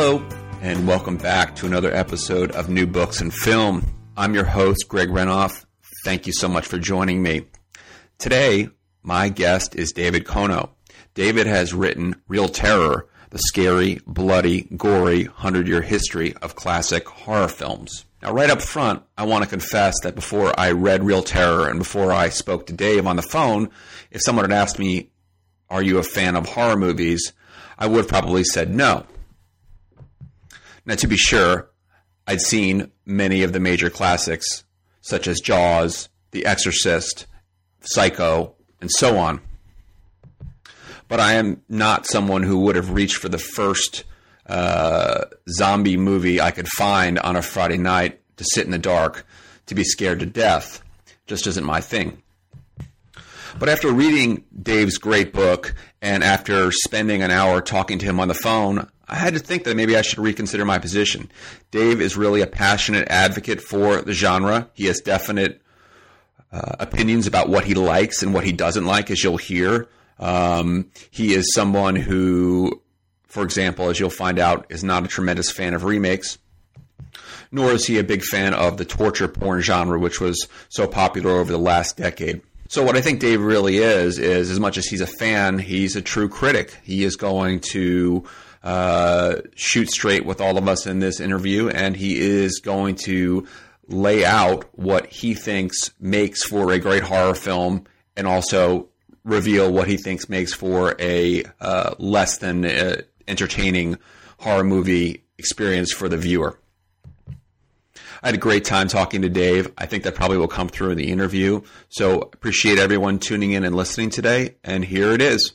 Hello, and welcome back to another episode of New Books in Film. I'm your host, Greg Renoff. Thank you so much for joining me. Today, my guest is David Konow. David has written Reel Terror, the scary, bloody, gory 100 year history of classic horror films. Now, right up front, I want to confess that before I read Reel Terror and before I spoke to Dave on the phone, if someone had asked me, Are you a fan of horror movies? I would have probably said no. Now, to be sure, I'd seen many of the major classics, such as Jaws, The Exorcist, Psycho, and so on. But I am not someone who would have reached for the first uh, zombie movie I could find on a Friday night to sit in the dark to be scared to death. Just isn't my thing. But after reading Dave's great book and after spending an hour talking to him on the phone, I had to think that maybe I should reconsider my position. Dave is really a passionate advocate for the genre. He has definite uh, opinions about what he likes and what he doesn't like, as you'll hear. Um, he is someone who, for example, as you'll find out, is not a tremendous fan of remakes. Nor is he a big fan of the torture porn genre, which was so popular over the last decade. So what I think Dave really is is as much as he's a fan, he's a true critic. He is going to uh, shoot straight with all of us in this interview, and he is going to lay out what he thinks makes for a great horror film, and also reveal what he thinks makes for a uh, less than uh, entertaining horror movie experience for the viewer. I had a great time talking to Dave. I think that probably will come through in the interview. So appreciate everyone tuning in and listening today. And here it is.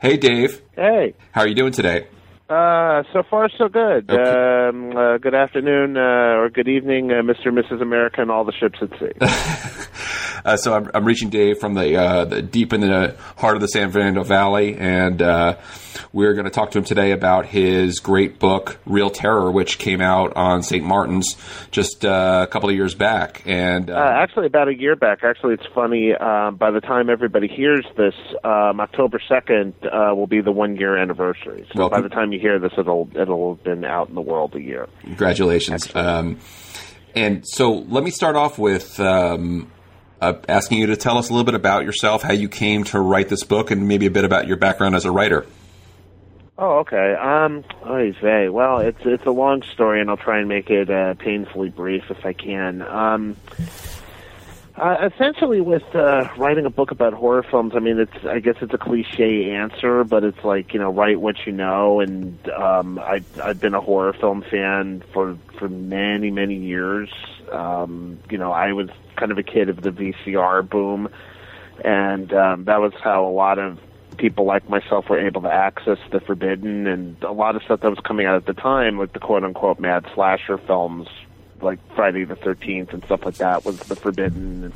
Hey, Dave. Hey. How are you doing today? Uh, so far so good. Okay. Um, uh, good afternoon uh, or good evening, uh, Mr. and Mrs. America, and all the ships at sea. Uh, so I'm, I'm reaching Dave from the, uh, the deep in the heart of the San Fernando Valley, and uh, we're going to talk to him today about his great book, Reel Terror, which came out on St. Martin's just uh, a couple of years back. And uh, Uh, actually, about a year back. Actually, it's funny. By the time everybody hears this, um, October second uh, will be the one year anniversary. So Welcome. by the time you hear this, it'll it'll have been out in the world a year. congratulations. Um, and so let me start off with um, uh, asking you to tell us a little bit about yourself, how you came to write this book, and maybe a bit about your background as a writer. Oh, okay. Um, oy vey. Well, it's it's a long story, and I'll try and make it uh, painfully brief if I can. Um, uh, essentially, with uh, writing a book about horror films, I mean, it's I guess it's a cliche answer, but it's like you know, write what you know. And um, I I've been a horror film fan for for many many years. Um, you know, I was kind of a kid of the VCR boom, and um, that was how a lot of people like myself were able to access the forbidden and a lot of stuff that was coming out at the time, like the quote unquote mad slasher films, like Friday the Thirteenth and stuff like that, was the forbidden. And,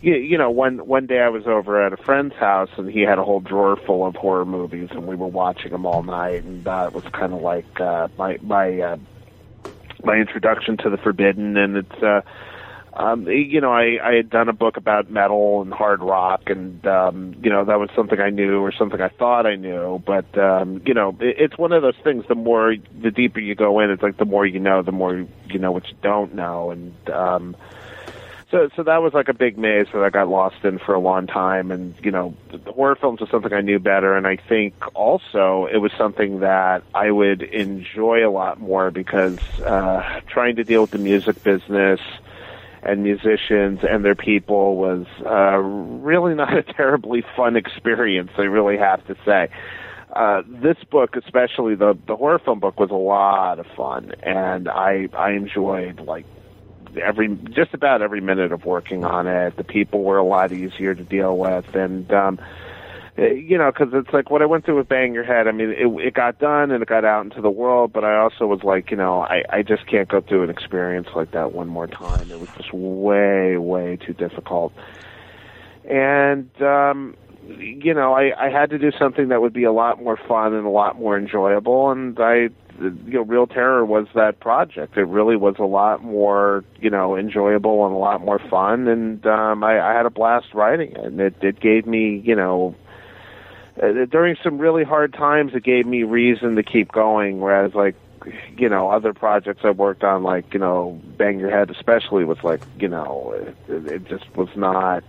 you, you know, one one day I was over at a friend's house and he had a whole drawer full of horror movies and we were watching them all night and that was kind of like uh, my my uh, my introduction to the forbidden and it's uh um you know i i had done a book about metal and hard rock and um you know that was something i knew or something i thought i knew but um you know it, it's one of those things the more the deeper you go in it's like the more you know the more you know what you don't know and um so so that was like a big maze that I got lost in for a long time. And you know the horror films was something I knew better. And I think also it was something that I would enjoy a lot more because uh trying to deal with the music business and musicians and their people was uh really not a terribly fun experience I really have to say. Uh, this book, especially the the horror film book, was a lot of fun, and I I enjoyed like every just about every minute of working on it. The people were a lot easier to deal with, and um, uh, you know, because it's like what I went through with Bang Your Head. I mean, it, it got done and it got out into the world, but I also was like, you know, I, I just can't go through an experience like that one more time. It was just way, way too difficult. And, um, you know, I, I had to do something that would be a lot more fun and a lot more enjoyable, and I you know, Reel Terror was that project. It really was a lot more, you know, enjoyable and a lot more fun, and um, I, I had a blast writing it. And it, it gave me, you know, uh, during some really hard times, it gave me reason to keep going. Whereas, like, you know, other projects I worked on, like, you know, Bang Your Head, especially, was like, you know, it, it just was not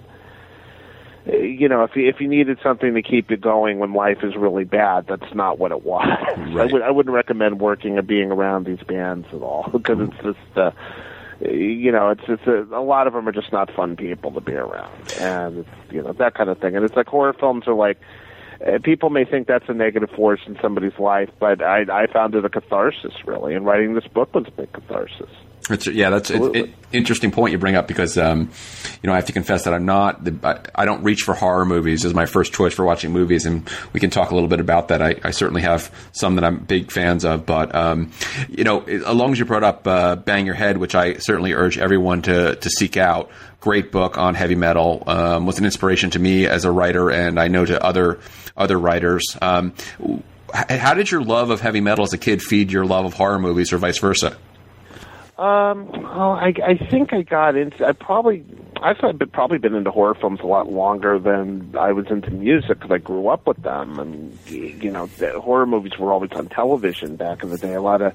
you know, if you, if you needed something to keep you going when life is really bad, that's not what it was. Right. I would I wouldn't recommend working or being around these bands at all because it's just uh, you know, it's it's a, a lot of them are just not fun people to be around, and it's you know that kind of thing. And it's like horror films are like uh, people may think that's a negative force in somebody's life, but I I found it a catharsis really, and writing this book was a big catharsis. It's, yeah, that's an interesting point you bring up because um, you know I have to confess that I'm not the, I, I, don't reach for horror movies as my first choice for watching movies, and we can talk a little bit about that. I, I certainly have some that I'm big fans of, but um, you know, as long as you brought up uh, Bang Your Head, which I certainly urge everyone to to seek out. Great book on heavy metal um, was an inspiration to me as a writer, and I know to other other writers. Um, how did your love of heavy metal as a kid feed your love of horror movies, or vice versa? Um, well, I, I think I got into. I probably I've probably been into horror films a lot longer than I was into music because I grew up with them. And you know, the horror movies were always on television back in the day. A lot of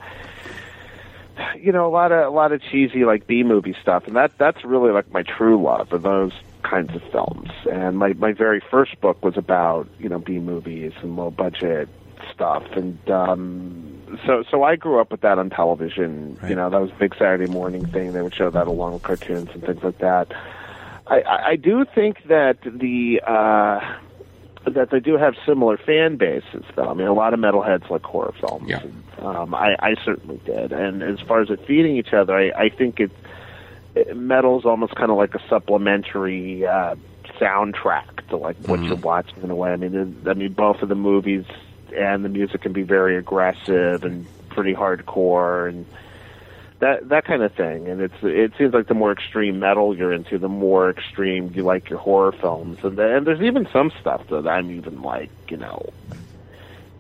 you know, a lot of a lot of cheesy like B movie stuff, and that that's really like my true love for those kinds of films. And my my very first book was about you know B movies and low budget stuff, and um, so so I grew up with that on television. Right. You know, that was a big Saturday morning thing. They would show that along with cartoons and things like that. I, I, I do think that the uh, that they do have similar fan bases, though. I mean, a lot of metalheads like horror films. Yeah. And, um, I, I certainly did. And as far as it feeding each other, I, I think it, it metal's almost kind of like a supplementary uh, soundtrack to like what mm-hmm. you're watching in a way. I mean, I mean, both of the movies and the music can be very aggressive and pretty hardcore and that that kind of thing. And it's it seems like the more extreme metal you're into, the more extreme you like your horror films. And the, and there's even some stuff that I'm even like, you know,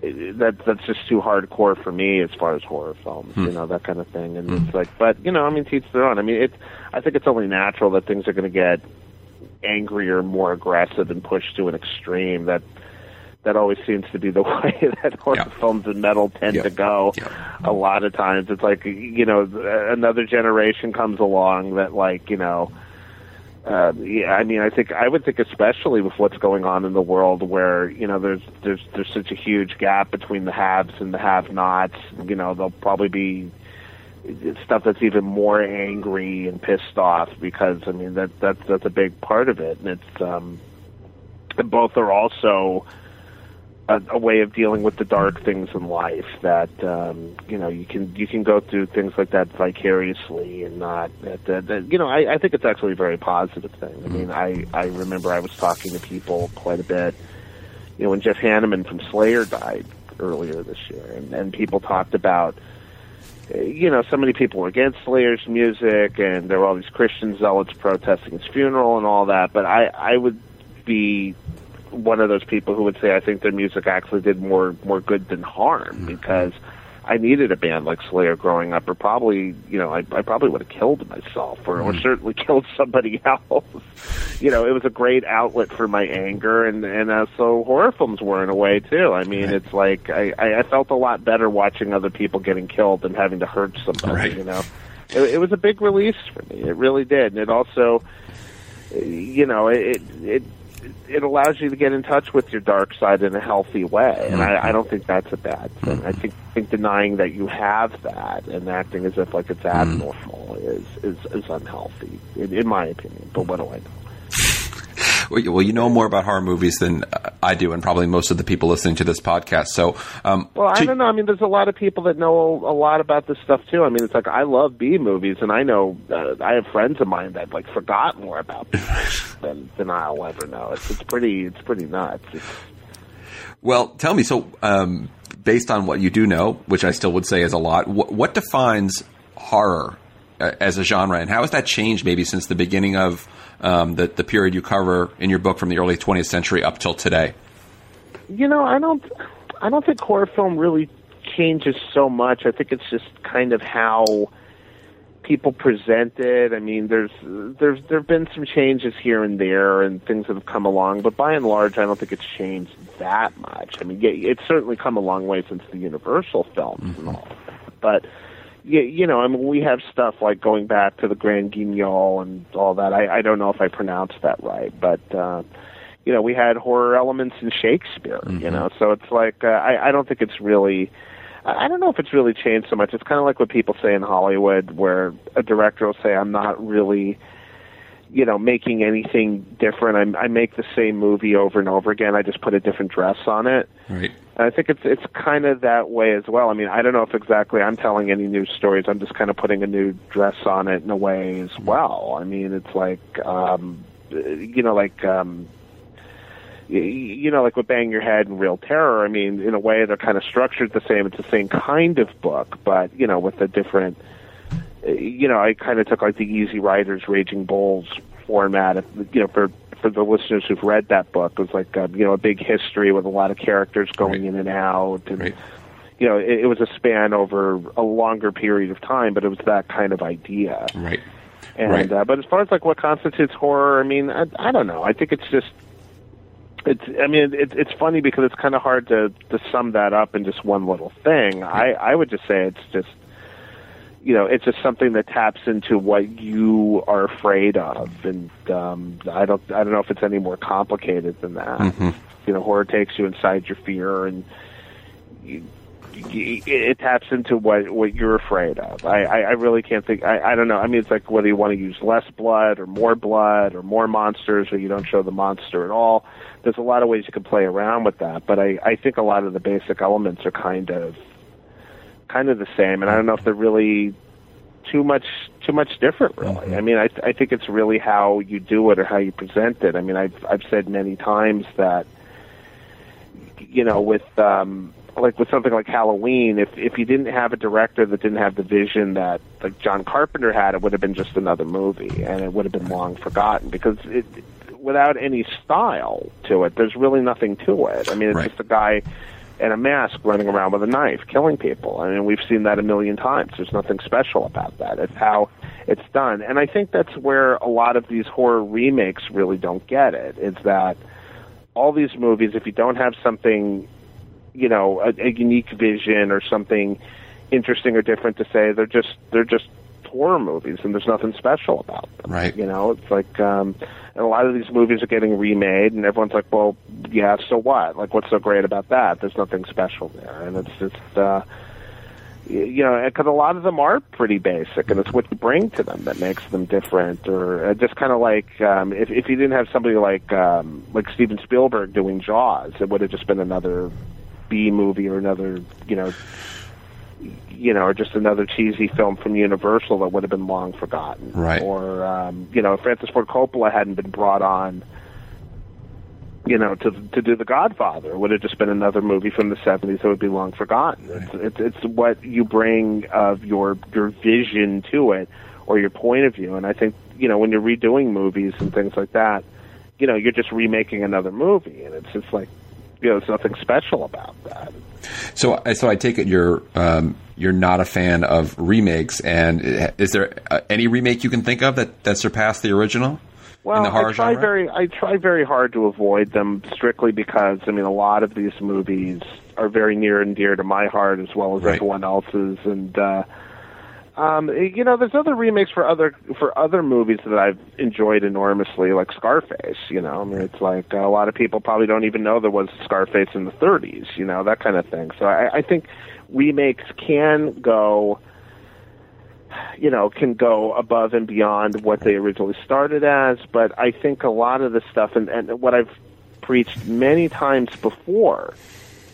that that's just too hardcore for me as far as horror films, hmm. you know, that kind of thing. And hmm. it's like, but you know, I mean, teach their own. I mean, it's I think it's only natural that things are going to get angrier, more aggressive, and pushed to an extreme. That that always seems to be the way that horror yeah. films and metal tend yeah. to go. Yeah. A lot of times, it's like you know another generation comes along that like you know. Uh, yeah, I mean, I think I would think, especially with what's going on in the world, where you know there's there's there's such a huge gap between the haves and the have-nots. You know, there'll probably be stuff that's even more angry and pissed off because I mean that that's that's a big part of it, and it's um, both are also a, a way of dealing with the dark things in life that um, you know you can you can go through things like that vicariously and not that, that, that you know I, I think it's actually a very positive thing. I mean I I remember I was talking to people quite a bit you know when Jeff Hanneman from Slayer died earlier this year and, and people talked about you know, so many people were against Slayer's music, and there were all these Christian zealots protesting his funeral and all that. But I, I would be one of those people who would say I think their music actually did more more good than harm mm-hmm. because I needed a band like Slayer growing up, or probably you know I, I probably would have killed myself, or, mm-hmm. or certainly killed somebody else. you know, it was a great outlet for my anger, and and uh, so horror films were in a way too. I mean, right. it's like I I felt a lot better watching other people getting killed than having to hurt somebody. Right. You know, it, it was a big release for me. It really did, and it also, you know, it it it allows you to get in touch with your dark side in a healthy way, and I, I mm-hmm. don't think that's a bad thing. I mm-hmm. think, think denying that you have that and acting as if like it's mm-hmm. abnormal is is is unhealthy, in, in my opinion. But what do I know? Well, you know more about horror movies than I do, and probably most of the people listening to this podcast. So, um, well, I don't know. I mean, there's a lot of people that know a lot about this stuff too. I mean, it's like I love B movies, and I know uh, I have friends of mine that like forgot more about than than I'll ever know. It's it's pretty it's pretty nuts. It's, Well, tell me. So, um, based on what you do know, which I still would say is a lot, what, what defines horror uh, as a genre, and how has that changed maybe since the beginning of um, the, the period you cover in your book from the early 20th century up till today? You know, I don't, I don't think horror film really changes so much. I think it's just kind of how people present it. I mean, there's there's there've been some changes here and there, and things that have come along, but by and large, I don't think it's changed that much. I mean, it's certainly come a long way since the Universal films mm-hmm. and all, but. You, you know, I mean, we have stuff like going back to the Grand Guignol and all that. I, I don't know if I pronounced that right, but uh, you know, we had horror elements in Shakespeare. Mm-hmm. You know, so it's like uh, I, I don't think it's really I don't know if it's really changed so much. It's kind of like what people say in Hollywood, where a director will say, "I'm not really." you know making anything different I, I make the same movie over and over again i just put a different dress on it right and i think it's it's kind of that way as well. I mean i don't know if exactly i'm telling any new stories. I'm just kind of putting a new dress on it in a way as well. I mean it's like um you know like um you know, like with Bang Your Head and Reel Terror, I mean, in a way, they're kind of structured the same. It's the same kind of book, but, you know, with a different, you know, I kind of took like the Easy Riders, Raging Bulls format, you know, for for the listeners who've read that book, it was like, a, um, you know, a big history with a lot of characters going right. in and out. And, right. you know, it, it was a span over a longer period of time, but it was that kind of idea. Right. And, right. Uh, but as far as like what constitutes horror, I mean, I, I don't know. I think it's just it's i mean it, it's funny because it's kind of hard to to sum that up in just one little thing i i would just say it's just you know it's just something that taps into what you are afraid of and um i don't i don't know if it's any more complicated than that mm-hmm. you know horror takes you inside your fear and you, it taps into what what you're afraid of. I, I, I really can't think. I, I don't know. I mean, it's like whether you want to use less blood or more blood or more monsters, or you don't show the monster at all. There's a lot of ways you can play around with that, but I, I think a lot of the basic elements are kind of kind of the same, and I don't know if they're really too much too much different. Really, mm-hmm. I mean, I I think it's really how you do it or how you present it. I mean, I've I've said many times that you know with um like with something like Halloween, if if you didn't have a director that didn't have the vision that like John Carpenter had, it would have been just another movie, and it would have been long forgotten because it without any style to it, there's really nothing to it. I mean, it's right. just a guy in a mask running around with a knife, killing people. I mean, we've seen that a million times. There's nothing special about that. It's how it's done, and I think that's where a lot of these horror remakes really don't get it. Is that all these movies, if you don't have something you know a, a unique vision or something interesting or different to say. They're just they're just horror movies, and there's nothing special about them. Right. You know, it's like um, and a lot of these movies are getting remade, and everyone's like, well, yeah, so what? Like, what's so great about that? There's nothing special there, and it's just. uh you know, because a lot of them are pretty basic, and it's what you bring to them that makes them different. Or uh, just kind of like um, if if you didn't have somebody like um, like Steven Spielberg doing Jaws, it would have just been another B movie or another, you know, you know, or just another cheesy film from Universal that would have been long forgotten. Right. Or um, you know, if Francis Ford Coppola hadn't been brought on, you know, to to do The Godfather, it would have just been another movie from the seventies that would be long forgotten. Right. It's, it's it's what you bring of your your vision to it or your point of view, and I think you know when you're redoing movies and things like that, you know, you're just remaking another movie, and it's just like you know, there's nothing special about that. So, so I take it you're um, you're not a fan of remakes, and is there uh, any remake you can think of that, that surpassed the original? Well, I try genre? very I try very hard to avoid them strictly because I mean a lot of these movies are very near and dear to my heart as well as right. everyone else's, and uh, um, you know, there's other remakes for other for other movies that I've enjoyed enormously, like Scarface. You know, I mean, it's like uh, a lot of people probably don't even know there was Scarface in the 30s. You know, that kind of thing. So I, I think remakes can go, you know, can go above and beyond what they originally started as. But I think a lot of the stuff, and, and what I've preached many times before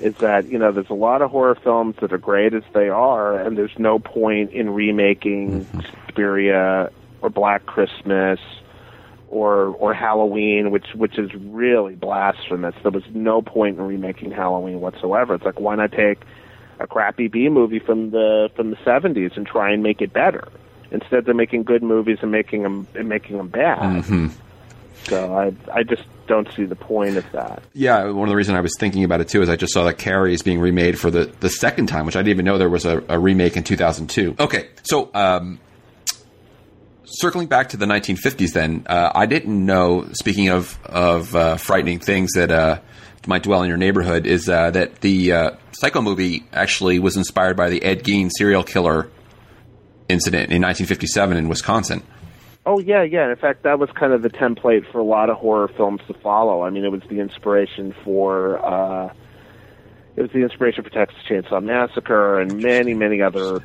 is that you know there's a lot of horror films that are great as they are, and there's no point in remaking mm-hmm. Suspiria or Black Christmas or or Halloween, which which is really blasphemous. There was no point in remaking Halloween whatsoever. It's like why not take a crappy B movie from the from the 70s and try and make it better instead they're making good movies and making them and making them bad. Mm-hmm. So I I just don't see the point of that. Yeah, one of the reasons I was thinking about it too is I just saw that Carrie is being remade for the, the second time, which I didn't even know there was a, a remake in 2002. Okay, so um, circling back to the 1950s, then uh, I didn't know. Speaking of of uh, frightening things that uh, might dwell in your neighborhood, is uh, that the uh, Psycho movie actually was inspired by the Ed Gein serial killer incident in 1957 in Wisconsin. Oh yeah, yeah. In fact, that was kind of the template for a lot of horror films to follow. I mean, it was the inspiration for uh, it was the inspiration for Texas Chainsaw Massacre and many, many other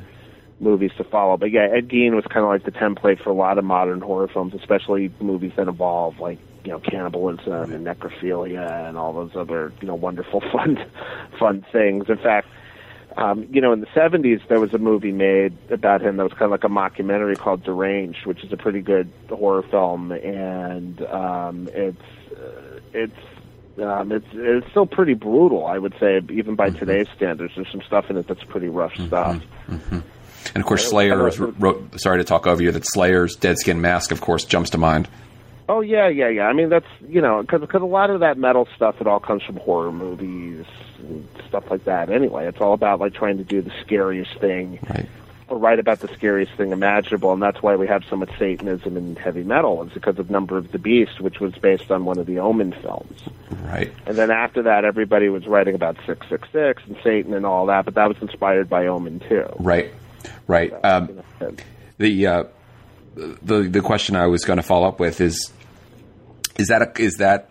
movies to follow. But yeah, Ed Gein was kind of like the template for a lot of modern horror films, especially movies that involve like you know cannibalism and necrophilia and all those other you know wonderful fun fun things. In fact, um, you know, in the 70s, there was a movie made about him that was kind of like a mockumentary called Deranged, which is a pretty good horror film, and um, it's uh, it's um, it's it's still pretty brutal, I would say, even by Mm-hmm. today's standards. There's some stuff in it that's pretty rough stuff. And of course, Slayer wrote. Sorry to talk over you. That Slayer's Dead Skin Mask, of course, jumps to mind. Oh yeah, yeah, yeah. I mean, that's you know, because because a lot of that metal stuff, it all comes from horror movies and stuff like that. Anyway, it's all about like trying to do the scariest thing, Right. or write about the scariest thing imaginable, and that's why we have so much Satanism in heavy metal. Is because of Number of the Beast, which was based on one of the Omen films. Right. And then after that, everybody was writing about six six six and Satan and all that, but that was inspired by Omen too. Right. Right. Um, You know, the uh, the the question I was going to follow up with is is that a, is that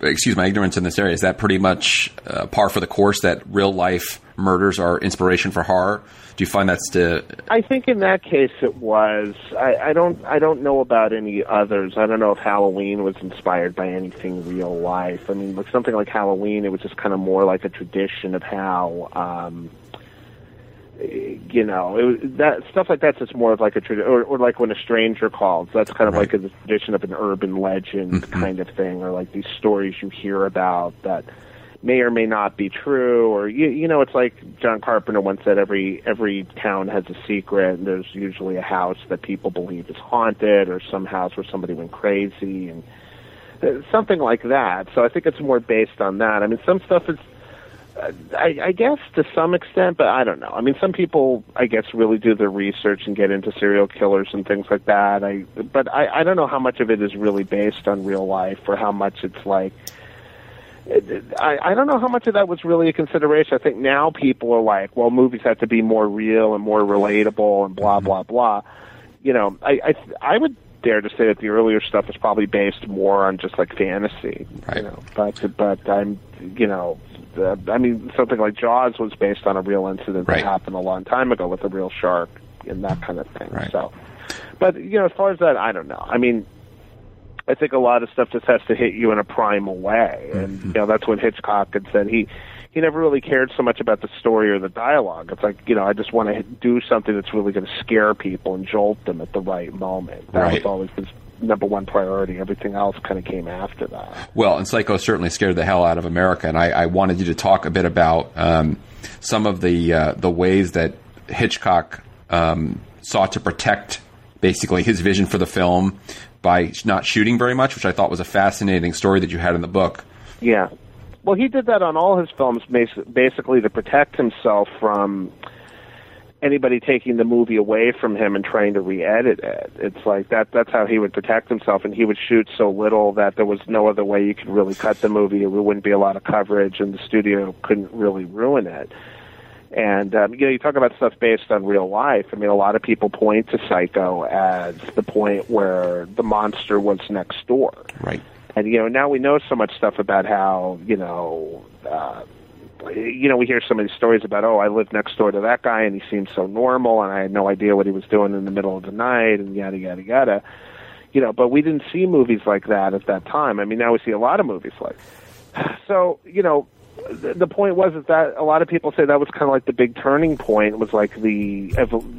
excuse my ignorance in this area is that pretty much uh, par for the course that real life murders are inspiration for horror? Do you find that's to I think in that case it was. I, I don't. I don't know about any others. I don't know if Halloween was inspired by anything real life. I mean, like something like Halloween, it was just kind of more like a tradition of how. Um, you know, it was, that stuff like that's just more of like a tradition, or, or like when a stranger calls. That's kind of Right. like a tradition of an urban legend kind of thing, or like these stories you hear about that may or may not be true or you you know it's like John Carpenter once said every every town has a secret and there's usually a house that people believe is haunted or some house where somebody went crazy and uh, something like that so I think it's more based on that I mean some stuff is I, I guess to some extent, but I don't know. I mean, some people, I guess, really do their research and get into serial killers and things like that. I, but I, I don't know how much of it is really based on real life or how much it's like. I, I don't know how much of that was really a consideration. I think now people are like, well, movies have to be more real and more relatable and blah mm-hmm. blah blah. You know, I I, I would dare to say that the earlier stuff is probably based more on just like fantasy. Right. You know, but but I'm you know. Uh, I mean, something like Jaws was based on a real incident Right. that happened a long time ago with a real shark and that kind of thing. Right. So, but you know, as far as that, I don't know. I mean, I think a lot of stuff just has to hit you in a primal way, and you know that's what Hitchcock had said. He he never really cared so much about the story or the dialogue. It's like you know I just want to do something that's really going to scare people and jolt them at the right moment. That Right. was always his number one priority. Everything else kind of came after that. Well, and Psycho certainly scared the hell out of America, and I, I wanted you to talk a bit about um, some of the uh, the ways that Hitchcock um, sought to protect basically his vision for the film by not shooting very much, which I thought was a fascinating story that you had in the book. Yeah. Well, he did that on all his films, basically to protect himself from anybody taking the movie away from him and trying to re-edit it. It's like that. That's how he would protect himself, and he would shoot so little that there was no other way you could really cut the movie. There wouldn't be a lot of coverage, and the studio couldn't really ruin it. And um, you know, you talk about stuff based on real life. I mean, a lot of people point to Psycho as the point where the monster was next door. Right. And you know, now we know so much stuff about how you know, uh, you know, we hear of these stories about, oh, I lived next door to that guy, and he seemed so normal, and I had no idea what he was doing in the middle of the night, and yada yada yada. You know, but we didn't see movies like that at that time. I mean, now we see a lot of movies like. So you know, the point was that a lot of people say that was kind of like the big turning point. Was like the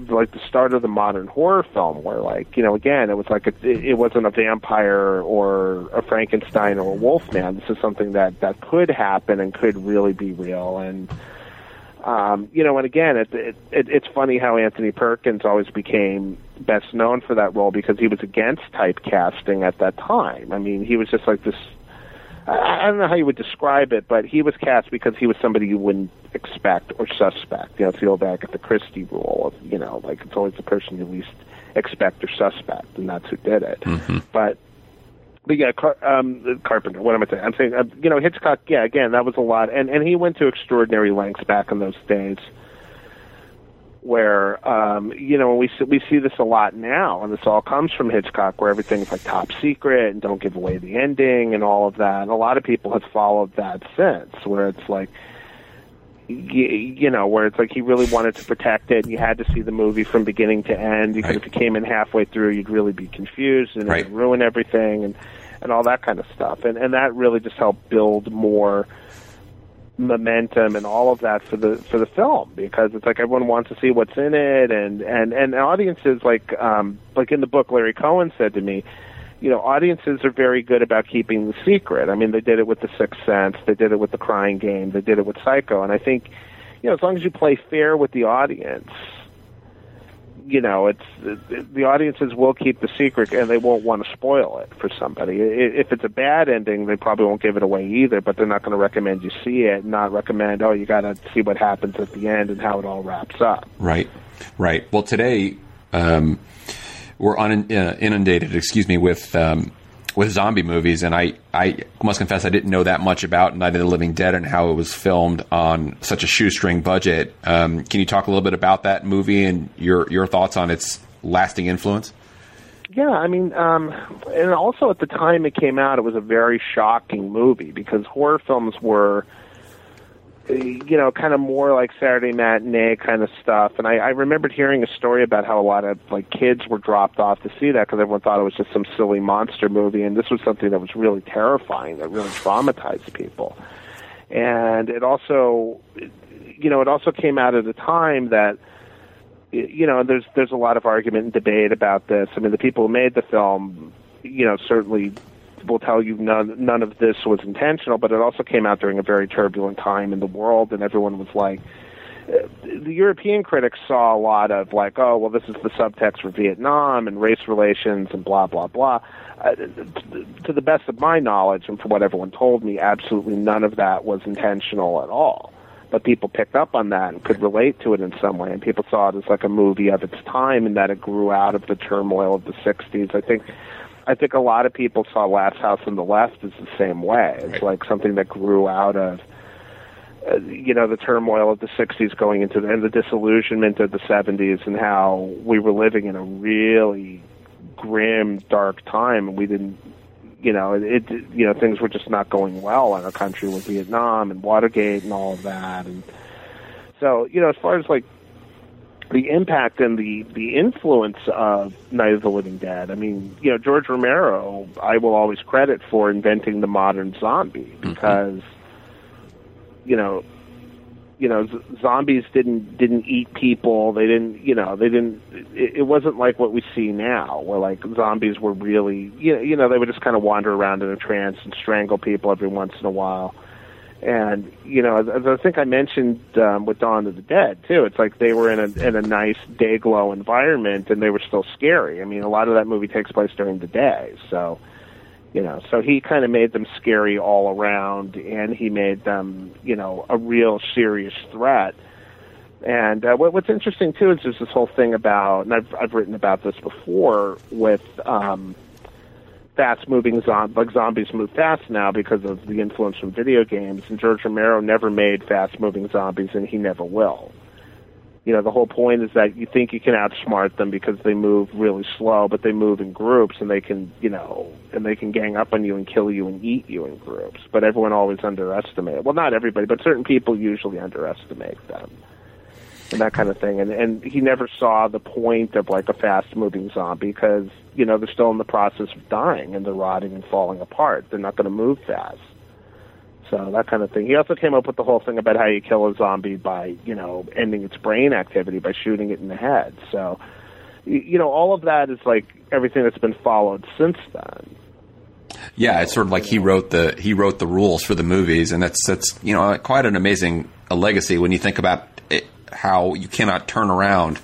like the start of the modern horror film, where like you know again it was like a, it wasn't a vampire or a Frankenstein or a Wolfman. This is something that that could happen and could really be real. And um, you know, and again, it, it, it it's funny how Anthony Perkins always became best known for that role because he was against typecasting at that time. I mean, he was just like this I, I don't know how you would describe it, but he was cast because he was somebody you wouldn't expect or suspect. You know, it's the old Agatha Christie rule of, you know, like it's always the person you least expect or suspect, and that's who did it. Mm-hmm. But but yeah, Car- um, Carpenter. What am I saying? I'm saying, uh, you know, Hitchcock. Yeah, again, that was a lot, and and he went to extraordinary lengths back in those days where um, you know we see, we see this a lot now, and this all comes from Hitchcock, where everything's like top secret and don't give away the ending and all of that. And a lot of people have followed that since, where it's like you, you know, where it's like he really wanted to protect it. And you had to see the movie from beginning to end because Right. if you came in halfway through, you'd really be confused and Right. ruin everything and and all that kind of stuff. And and that really just helped build more momentum and all of that for the for the film because it's like everyone wants to see what's in it and and and audiences like um like in the book Larry Cohen said to me you know audiences are very good about keeping the secret. I mean they did it with the sixth sense they did it with the crying game they did it with psycho and i think you know as long as you play fair with the audience you know it's the, audiences will keep the secret and they won't want to spoil it for somebody. If it's a bad ending they probably won't give it away either but they're not going to recommend you see it not recommend oh you got to see what happens at the end and how it all wraps up. Right, right. Well, today um, we're un- uh, inundated, excuse me, with um, with zombie movies, and I I must confess I didn't know that much about Night of the Living Dead and how it was filmed on such a shoestring budget. Um, can you talk a little bit about that movie and your your thoughts on its lasting influence? Yeah, I mean, um, and also at the time it came out, it was a very shocking movie because horror films were, you know, kind of more like Saturday matinee kind of stuff. And I, I remembered hearing a story about how a lot of like kids were dropped off to see that because everyone thought it was just some silly monster movie, and this was something that was really terrifying, that really traumatized people. And it also, you know, it also came out at a time that you know, there's there's a lot of argument and debate about this. I mean, the people who made the film, you know, certainly will tell you none none of this was intentional, but it also came out during a very turbulent time in the world, and everyone was like. uh, The European critics saw a lot of like, oh, well, this is the subtext for Vietnam and race relations and blah blah blah. Uh, to the best of my knowledge, and from what everyone told me, absolutely none of that was intentional at all but people picked up on that and could relate to it in some way and people saw it as like a movie of its time and that it grew out of the turmoil of the 60s i think i think a lot of people saw last house on the left as the same way. It's like something that grew out of uh, you know the turmoil of the 60s going into the and the disillusionment of the 70s and how we were living in a really grim dark time and we didn't you know, it, it you know things were just not going well in our country with Vietnam and Watergate and all of that, and so you know, as far as like the impact and the the influence of Night of the Living Dead, I mean, you know, George Romero, I will always credit for inventing the modern zombie mm-hmm. because, you know, you know, z- zombies didn't didn't eat people. They didn't, you know, they didn't. It, it wasn't like what we see now, where like zombies were really, you know, you know, they would just kind of wander around in a trance and strangle people every once in a while. And you know, as, I think I mentioned um, with Dawn of the Dead too, it's like they were in a in a nice day glow environment, and they were still scary. I mean, a lot of that movie takes place during the day, so you know so he kind of made them scary all around and he made them you know a real serious threat and uh, what, what's interesting too is there's this whole thing about and I've, I've written about this before with um fast moving zombies like zombies move fast now because of the influence from video games and George Romero never made fast moving zombies and he never will. You know the whole point is that you think you can outsmart them because they move really slow but they move in groups and they can you know and they can gang up on you and kill you and eat you in groups. But everyone always underestimates well not everybody but certain people usually underestimate them and that kind of thing and and he never saw the point of like a fast moving zombie because you know they're still in the process of dying and they're rotting and falling apart they're not going to move fast So that kind of thing. He also came up with the whole thing about how you kill a zombie by, you know, ending its brain activity by shooting it in the head. So, you know, all of that is like everything that's been followed since then. Yeah, it's sort of like he wrote the he wrote the rules for the movies, and that's that's you know quite an amazing a legacy when you think about how you cannot turn around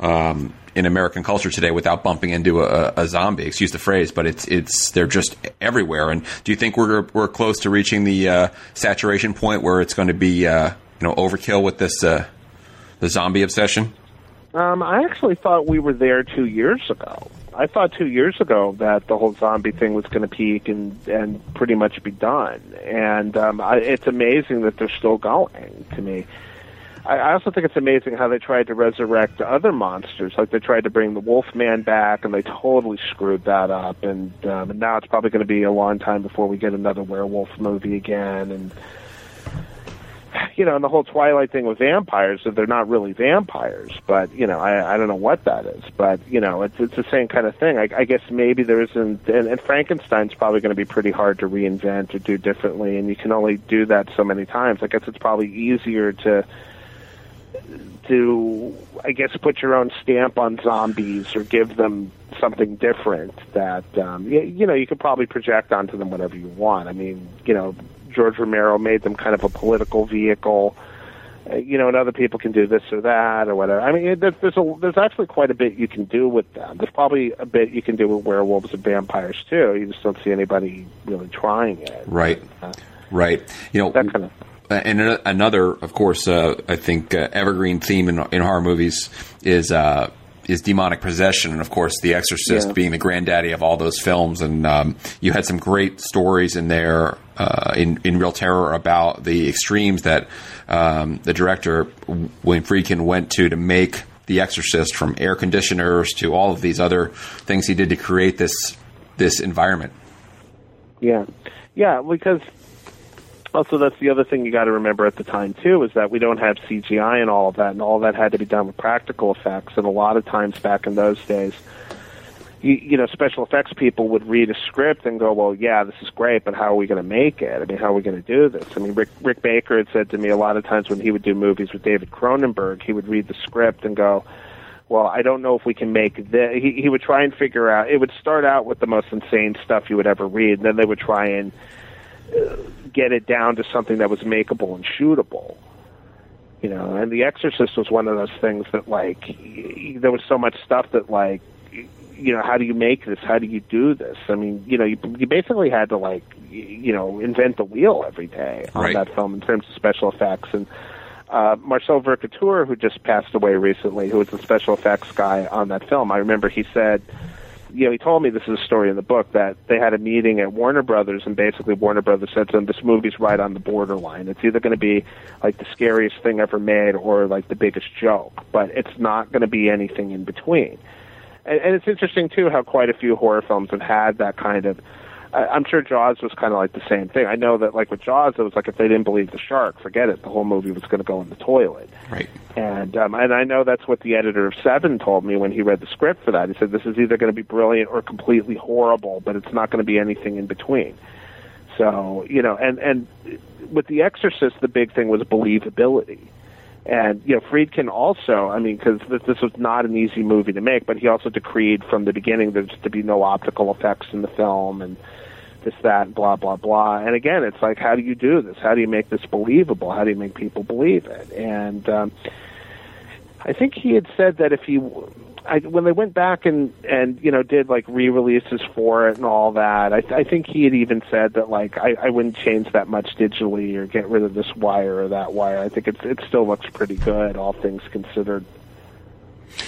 um, in American culture today without bumping into a, a zombie. Excuse the phrase, but it's it's they're just everywhere. And do you think we're we're close to reaching the uh, saturation point where it's going to be uh, you know overkill with this uh, the zombie obsession? Um, I actually thought we were there two years ago. I thought two years ago that the whole zombie thing was going to peak and and pretty much be done. And um, I, it's amazing that they're still going. To me, I, also think it's amazing how they tried to resurrect other monsters. Like they tried to bring the Wolfman back, and they totally screwed that up. And, um, and now it's probably going to be a long time before we get another werewolf movie again. And you know, and the whole Twilight thing with vampires, that they're not really vampires, but you know, I I don't know what that is, but you know, it's it's the same kind of thing. I, I guess maybe there isn't, and, and Frankenstein's probably going to be pretty hard to reinvent or do differently, and you can only do that so many times. I guess it's probably easier to to I guess put your own stamp on zombies or give them something different that um, you, you know you could probably project onto them whatever you want. I mean, you know, George Romero made them kind of a political vehicle. Uh, you know, and other people can do this or that or whatever. I mean, there's there's, a, there's actually quite a bit you can do with them. There's probably a bit you can do with werewolves and vampires too. You just don't see anybody really trying it. Right, Uh, right. You know, that kind of. Uh, and another, of course, uh, I think uh, evergreen theme in, in horror movies is uh, is demonic possession, and of course, The Exorcist Yeah. being the granddaddy of all those films. And um, you had some great stories in there uh, in in Reel Terror about the extremes that um, the director William Friedkin went to to make The Exorcist, from air conditioners to all of these other things he did to create this this environment. Yeah, yeah, because also that's the other thing you got to remember at the time too is that we don't have CGI and all of that, and all that had to be done with practical effects. And a lot of times back in those days, you, you know, special effects people would read a script and go, "Well, yeah, this is great, but how are we going to make it? I mean, how are we going to do this?" I mean, Rick, Rick Baker had said to me a lot of times when he would do movies with David Cronenberg, he would read the script and go, well, I don't know if we can make this. He, he would try and figure out. It would start out with the most insane stuff you would ever read, and then they would try and get it down to something that was makeable and shootable. You know, and The Exorcist was one of those things that, like, y- there was so much stuff that, like, you know, how do you make this? How do you do this? I mean, you know, you, you basically had to, like, y- you know, invent the wheel every day on Right. that film in terms of special effects and uh, Marcel Vercoutere, who just passed away recently, who was the special effects guy on that film. I remember he said, you know, he told me this is a story in the book that they had a meeting at Warner Brothers, and basically Warner Brothers said to them, "This movie's right on the borderline. It's either going to be like the scariest thing ever made, or like the biggest joke, but it's not going to be anything in between." And, and it's interesting too how quite a few horror films have had that kind of. I- I'm sure Jaws was kind of like the same thing. I know that like with Jaws, it was like if they didn't believe the shark, forget it. The whole movie was going to go in the toilet. Right. And um, and I know that's what the editor of Seven told me when he read the script for that. He said this is either going to be brilliant or completely horrible, but it's not going to be anything in between. So you know, and and with The Exorcist, the big thing was believability. And you know, Friedkin also, I mean, because this, this was not an easy movie to make, but he also decreed from the beginning there's to be no optical effects in the film and this, that, blah, blah, blah. And again, it's like, how do you do this? How do you make this believable? How do you make people believe it? And um, I think he had said that if he, I, when they went back and and you know did like re-releases for it and all that, I, I think he had even said that like I, I wouldn't change that much digitally or get rid of this wire or that wire. I think it it still looks pretty good, all things considered.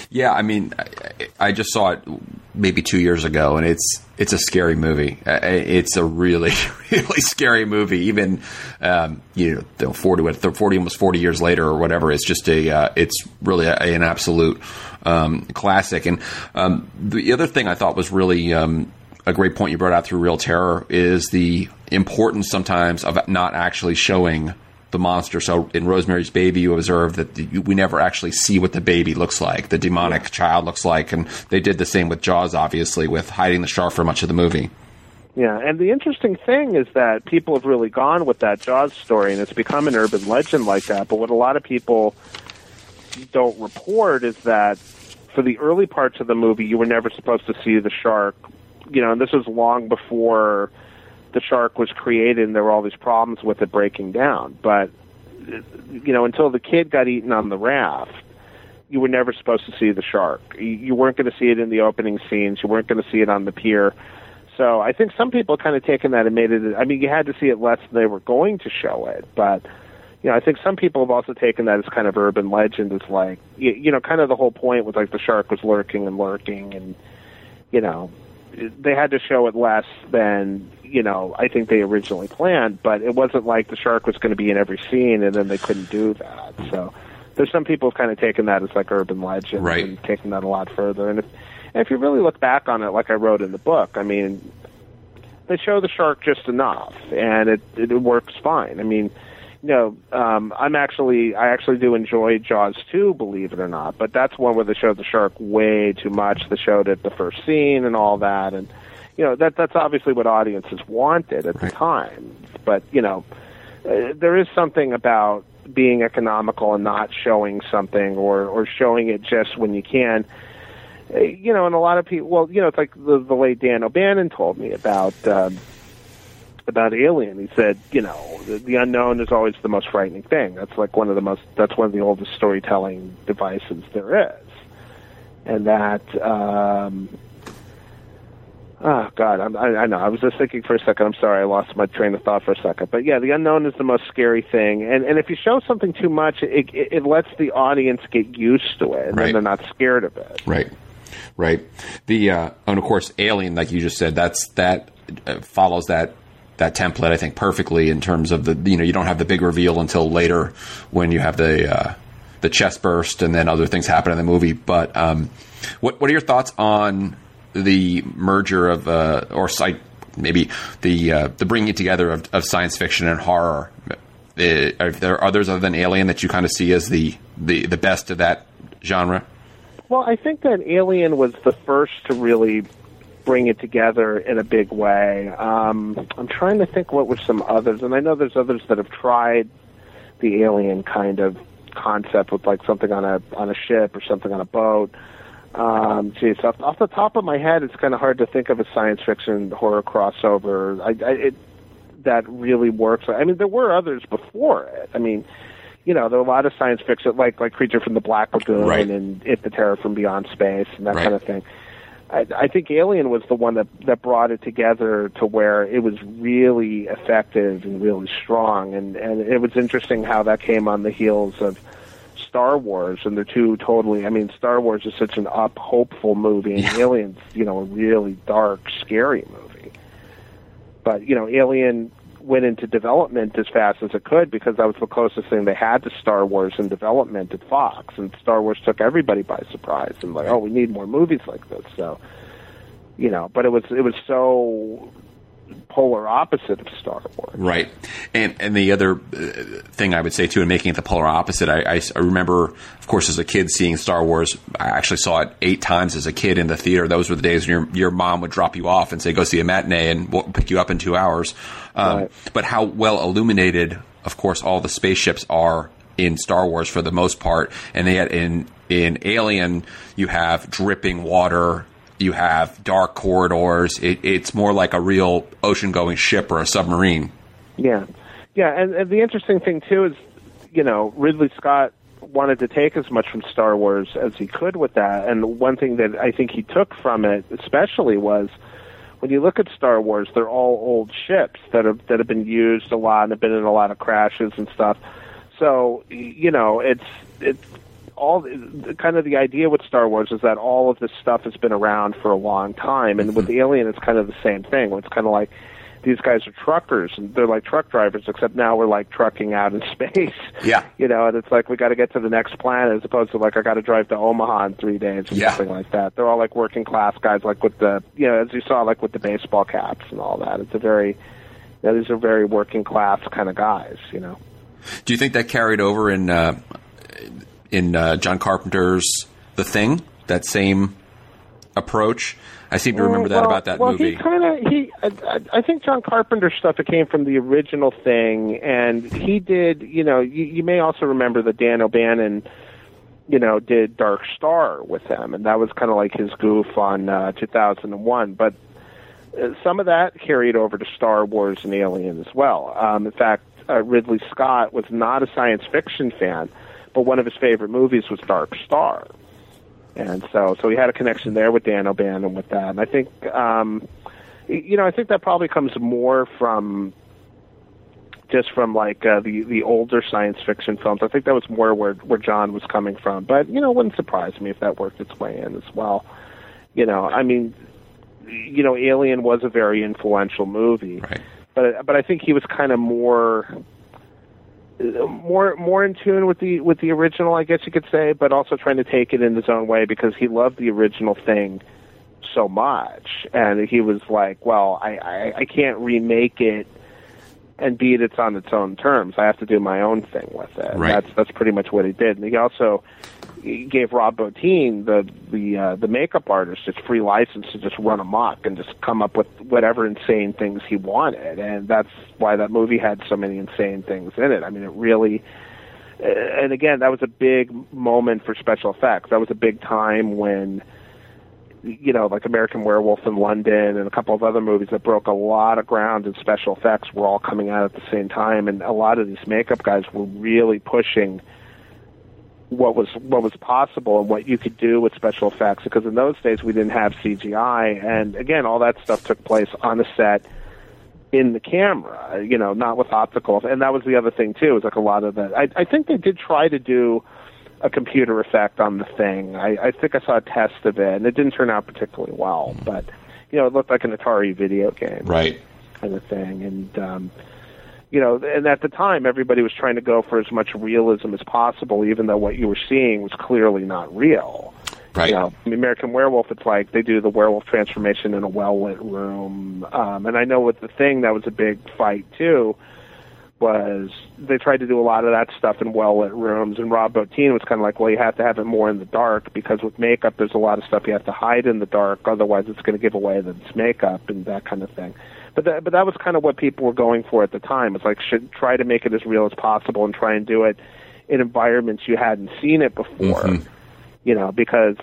Yeah, I mean, I, I just saw it maybe two years ago, and it's it's a scary movie. It's a really really scary movie. Even um, you know, forty forty almost forty years later or whatever. It's just a uh, it's really a, an absolute um, classic. And um, the other thing I thought was really um, a great point you brought out through Reel Terror is the importance sometimes of not actually showing the monster. So in Rosemary's Baby, you observe that the, we never actually see what the baby looks like, the demonic child looks like, and they did the same with Jaws, obviously, with hiding the shark for much of the movie. Yeah, and the interesting thing is that people have really gone with that Jaws story, and it's become an urban legend like that. But what a lot of people don't report is that for the early parts of the movie, you were never supposed to see the shark. You know, and this was long before the shark was created, and there were all these problems with it breaking down. But you know, until the kid got eaten on the raft, you were never supposed to see the shark. You, weren't going to see it in the opening scenes. You weren't going to see it on the pier. So I think some people kind of taken that and made it. I mean, you had to see it less than they were going to show it, but you know, I think some people have also taken that as kind of urban legend. As like, you know, kind of the whole point was like the shark was lurking and lurking, and you know, they had to show it less than you know I think they originally planned. But it wasn't like the shark was going to be in every scene, and then they couldn't do that. So there's some people have kind of taken that as like urban legend Right. and taken that a lot further. And if and if you really look back on it, like I wrote in the book, I mean, they show the shark just enough, and it it works fine. I mean, you know, um, I'm actually I actually do enjoy Jaws 2, believe it or not, but that's one where they showed the shark way too much. They showed it the first scene and all that, and you know that that's obviously what audiences wanted at the time. But you know, uh, there is something about being economical and not showing something or or showing it just when you can. Uh, You know, and a lot of people. Well, you know, it's like the, the late Dan O'Bannon told me about um, about Alien. He said, you know, the, the unknown is always the most frightening thing. That's like one of the most. That's one of the oldest storytelling devices there is, and that. Um, Oh God, I'm, I, I know. I was just thinking for a second. I'm sorry, I lost my train of thought for a second. But yeah, the unknown is the most scary thing, and and if you show something too much, it it, it lets the audience get used to it, and Right. then they're not scared of it. Right, right. The uh, and of course, Alien, like you just said, that's that uh, follows that that template. I think perfectly in terms of the you know you don't have the big reveal until later when you have the uh, the chest burst and then other things happen in the movie. But um, what what are your thoughts on the merger of uh, or site maybe the uh, the bringing together of, of science fiction and horror? Uh, are there others other than Alien that you kind of see as the, the, the best of that genre? Well, I think that Alien was the first to really bring it together in a big way. Um, I'm trying to think what were some others, and I know there's others that have tried the Alien kind of concept with like something on a on a ship or something on a boat. Um, geez, off, off the top of my head, it's kind of hard to think of a science fiction horror crossover. I, I, it, that really works. I mean, there were others before it. I mean, you know, there are a lot of science fiction, like like Creature from the Black Lagoon Right. and It the Terror from Beyond Space and that Right. kind of thing. I, I think Alien was the one that that brought it together to where it was really effective and really strong, and and it was interesting how that came on the heels of Star Wars, and the two totally. I mean, Star Wars is such an up, hopeful movie, and Aliens, you know, a really dark, scary movie. But you know, Alien went into development as fast as it could because that was the closest thing they had to Star Wars in development at Fox, and Star Wars took everybody by surprise and like, oh, we need more movies like this. So, you know, but it was it was so polar opposite of Star Wars. Right, and and the other uh, thing I would say too, in making it the polar opposite, I, I, I remember, of course, as a kid seeing Star Wars. I actually saw it eight times as a kid in the theater. Those were the days when your your mom would drop you off and say, "Go see a matinee," and we'll pick you up in two hours. Um, Right. But how well illuminated, of course, all the spaceships are in Star Wars for the most part, and yet in in Alien you have dripping water. You have dark corridors. It, it's more like a real ocean-going ship or a submarine. Yeah, yeah, and, and the interesting thing too is, you know, Ridley Scott wanted to take as much from Star Wars as he could with that, and one thing that I think he took from it, especially, was when you look at Star Wars, they're all old ships that have that have been used a lot and have been in a lot of crashes and stuff. So you know, it's it's all kind of the idea with Star Wars is that all of this stuff has been around for a long time, and with Alien, it's kind of the same thing. It's kind of like these guys are truckers and they're like truck drivers, except now we're like trucking out in space. Yeah. you know, and it's like we got to get to the next planet as opposed to like I got to drive to Omaha in three days or Yeah. something like that. They're all like working class guys, like with the you know as you saw like with the baseball caps and all that. It's a very you know, these are very working class kind of guys, you know. Do you think that carried over in uh, in uh, John Carpenter's The Thing? That same approach. I seem to remember that well, about that well, movie. he kind of he. I, I think John Carpenter stuff. It came from the original thing, and he did. You know, you, you may also remember that Dan O'Bannon, you know, did Dark Star with him, and that was kind of like his goof on uh, 2001. But uh, some of that carried over to Star Wars and Alien as well. Um, in fact, uh, Ridley Scott was not a science fiction fan, but one of his favorite movies was Dark Star and so so he had a connection there with Dan O'Bannon with that. And I think um, you know I think that probably comes more from just from like uh, the the older science fiction films. I think that was more where where John was coming from. But you know, it wouldn't surprise me if that worked its way in as well. You know, I mean, you know, Alien was a very influential movie, right. but but I think he was kind of more more more in tune with the with the original, I guess you could say, but also trying to take it in his own way because he loved the original thing so much, and he was like, "Well, I I, I can't remake it and beat it on its own terms. I have to do my own thing with it." Right. That's that's pretty much what he did. And he also gave Rob Bottin, the the uh, the makeup artist, just free license to just run amok and just come up with whatever insane things he wanted, and that's why that movie had so many insane things in it. I mean, it really. uh, And again, that was a big moment for special effects. That was a big time when, you know, like American Werewolf in London and a couple of other movies that broke a lot of ground in special effects were all coming out at the same time, and a lot of these makeup guys were really pushing what was what was possible and what you could do with special effects. Because in those days we didn't have CGI and again all that stuff took place on the set in the camera you know not with optical and that was the other thing too is like a lot of that I, I think they did try to do a computer effect on the thing I, I think I saw a test of it and it didn't turn out particularly well but you know it looked like an Atari video game Right. kind of thing. And um, you know, and at the time, everybody was trying to go for as much realism as possible, even though what you were seeing was clearly not real. Right. You know, the American Werewolf, it's like they do the werewolf transformation in a well lit room. Um, and I know with the thing that was a big fight too. Was they tried to do a lot of that stuff in well lit rooms, and Rob Bottin was kind of like, well, you have to have it more in the dark because with makeup, there's a lot of stuff you have to hide in the dark, otherwise it's going to give away that it's makeup and that kind of thing. But that, but that was kind of what people were going for at the time. It's like should try to make it as real as possible and try and do it in environments you hadn't seen it before. Mm-hmm. You know, because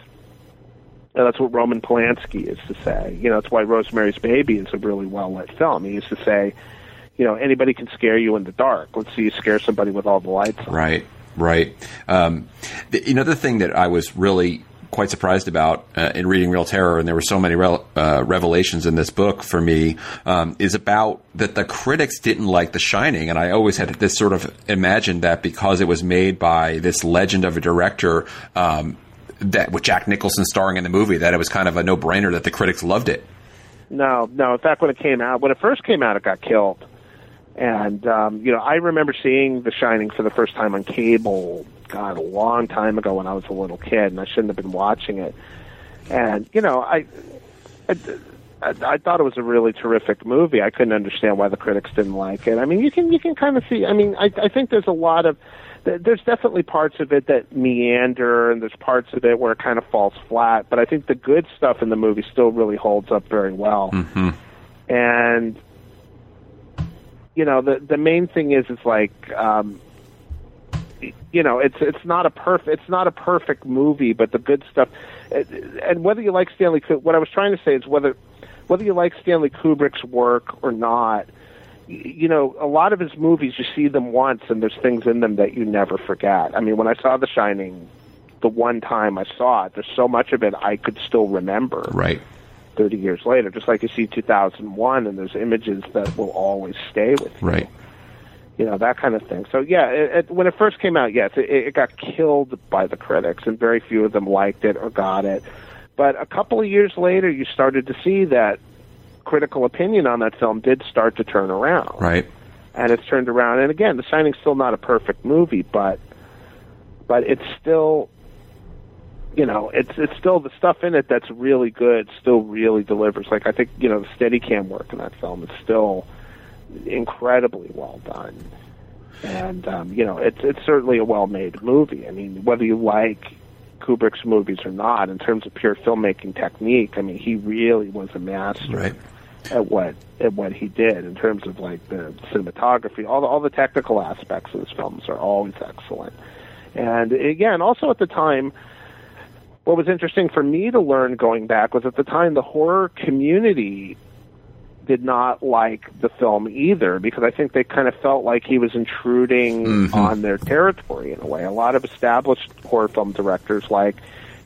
and that's what Roman Polanski used to say. You know, that's why Rosemary's Baby is a really well lit film. He used to say, you know, anybody can scare you in the dark. Let's see you scare somebody with all the lights on. Right, right. Um, the, another thing that I was really quite surprised about uh, in reading Reel Terror, and there were so many uh, revelations in this book for me, um, is about that the critics didn't like The Shining, and I always had this sort of imagined that because it was made by this legend of a director. Um, that with Jack Nicholson starring in the movie, that it was kind of a no-brainer that the critics loved it. No, no. In fact, when it came out, when it first came out, it got killed. And um, you know, I remember seeing The Shining for the first time on cable. God, a long time ago when I was a little kid, and I shouldn't have been watching it. And you know, I, I, I, thought it was a really terrific movie. I couldn't understand why the critics didn't like it. I mean, you can you can kind of see. I mean, I, I think there's a lot of there's definitely parts of it that meander, and there's parts of it where it kind of falls flat. But I think the good stuff in the movie still really holds up very well. Mm-hmm. And you know, the the main thing is, it's like, um, you know, it's it's not a perfect it's not a perfect movie, but the good stuff, and whether you like Stanley, what I was trying to say is whether whether you like Stanley Kubrick's work or not, you know, a lot of his movies, you see them once, and there's things in them that you never forget. I mean, when I saw The Shining, the one time I saw it, there's so much of it I could still remember. Right. 30 years later, just like you see 2001, and there's images that will always stay with you. Right. You know, that kind of thing. So, yeah, it, it, when it first came out, yes, it, it got killed by the critics, and very few of them liked it or got it. But a couple of years later, you started to see that critical opinion on that film did start to turn around. Right. And it's turned around. And again, The Shining's still not a perfect movie, but but it's still you know, it's it's still the stuff in it that's really good, still really delivers. Like I think, you know, the steady cam work in that film is still incredibly well done. And um, you know, it's it's certainly a well made movie. I mean, whether you like Kubrick's movies or not, in terms of pure filmmaking technique, I mean, he really was a master Right. at what at what he did in terms of like the cinematography. All the, all the technical aspects of his films are always excellent. And again, also at the time, what was interesting for me to learn going back was at the time the horror community did not like the film either because I think they kind of felt like he was intruding on their territory in a way. A lot of established horror film directors like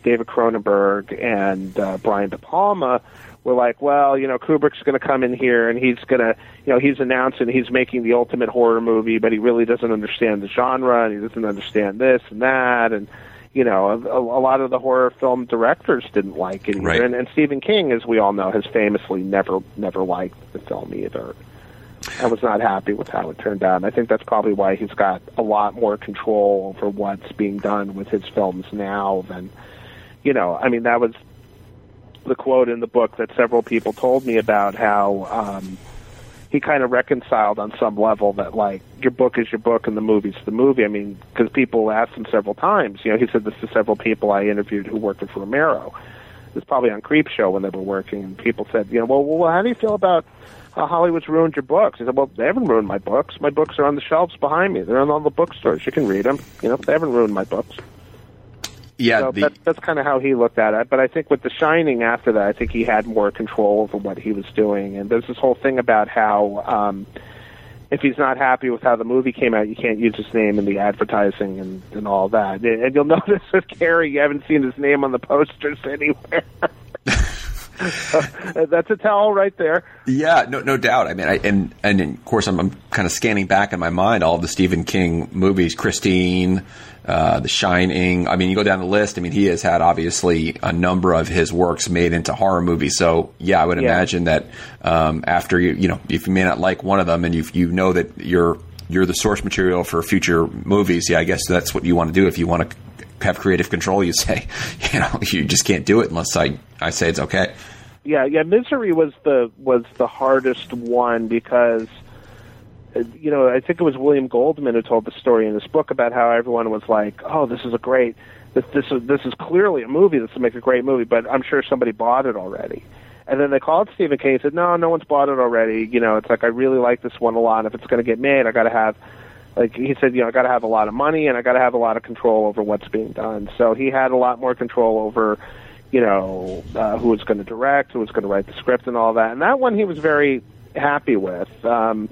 David Cronenberg and uh, Brian De Palma were like, well, you know, Kubrick's going to come in here and he's going to, you know, he's announcing he's making the ultimate horror movie, but he really doesn't understand the genre and he doesn't understand this and that and you know, a, a lot of the horror film directors didn't like it either, Right. and, and Stephen King, as we all know, has famously never never liked the film either. I was not happy with how it turned out. And I think that's probably why he's got a lot more control over what's being done with his films now than, you know, I mean, that was the quote in the book that several people told me about how um, he kind of reconciled on some level that, like, your book is your book and the movie's the movie. I mean, because people asked him several times. You know, he said this to several people I interviewed who worked with Romero. It was probably on Creepshow when they were working, and people said, you know, well, well, how do you feel about how Hollywood's ruined your books? He said, well, they haven't ruined my books. My books are on the shelves behind me. They're in all the bookstores. You can read them. You know, they haven't ruined my books. Yeah. So the, that, that's kind of how he looked at it. But I think with The Shining after that, I think he had more control over what he was doing. And there's this whole thing about how um, if he's not happy with how the movie came out, you can't use his name in the advertising and, and all that. And you'll notice with Carrie, you haven't seen his name on the posters anywhere. So, that's a tell right there. Yeah, no, no doubt. I mean, I, and and of course, I'm, I'm kind of scanning back in my mind all of the Stephen King movies, Christine, uh, The Shining. I mean, you go down the list. I mean, he has had obviously a number of his works made into horror movies. So yeah, I would Yeah. imagine that um, after you, you know, if you may not like one of them, and you you know that you're you're the source material for future movies. Yeah, I guess that's what you want to do if you want to have creative control. You say, you know, you just can't do it unless I I say it's okay. Yeah, yeah. Misery was the was the hardest one because, you know, I think it was William Goldman who told the story in this book about how everyone was like, "Oh, this is a great, this this is this is clearly a movie. This will make a great movie." But I'm sure somebody bought it already. And then they called Stephen King and said, "No, no one's bought it already. You know, it's like I really like this one a lot. If it's going to get made, I got to have." Like he said, you know, I got to have a lot of money and I got to have a lot of control over what's being done. So he had a lot more control over, you know, uh, who was going to direct, who was going to write the script, and all that. And that one he was very happy with. Um,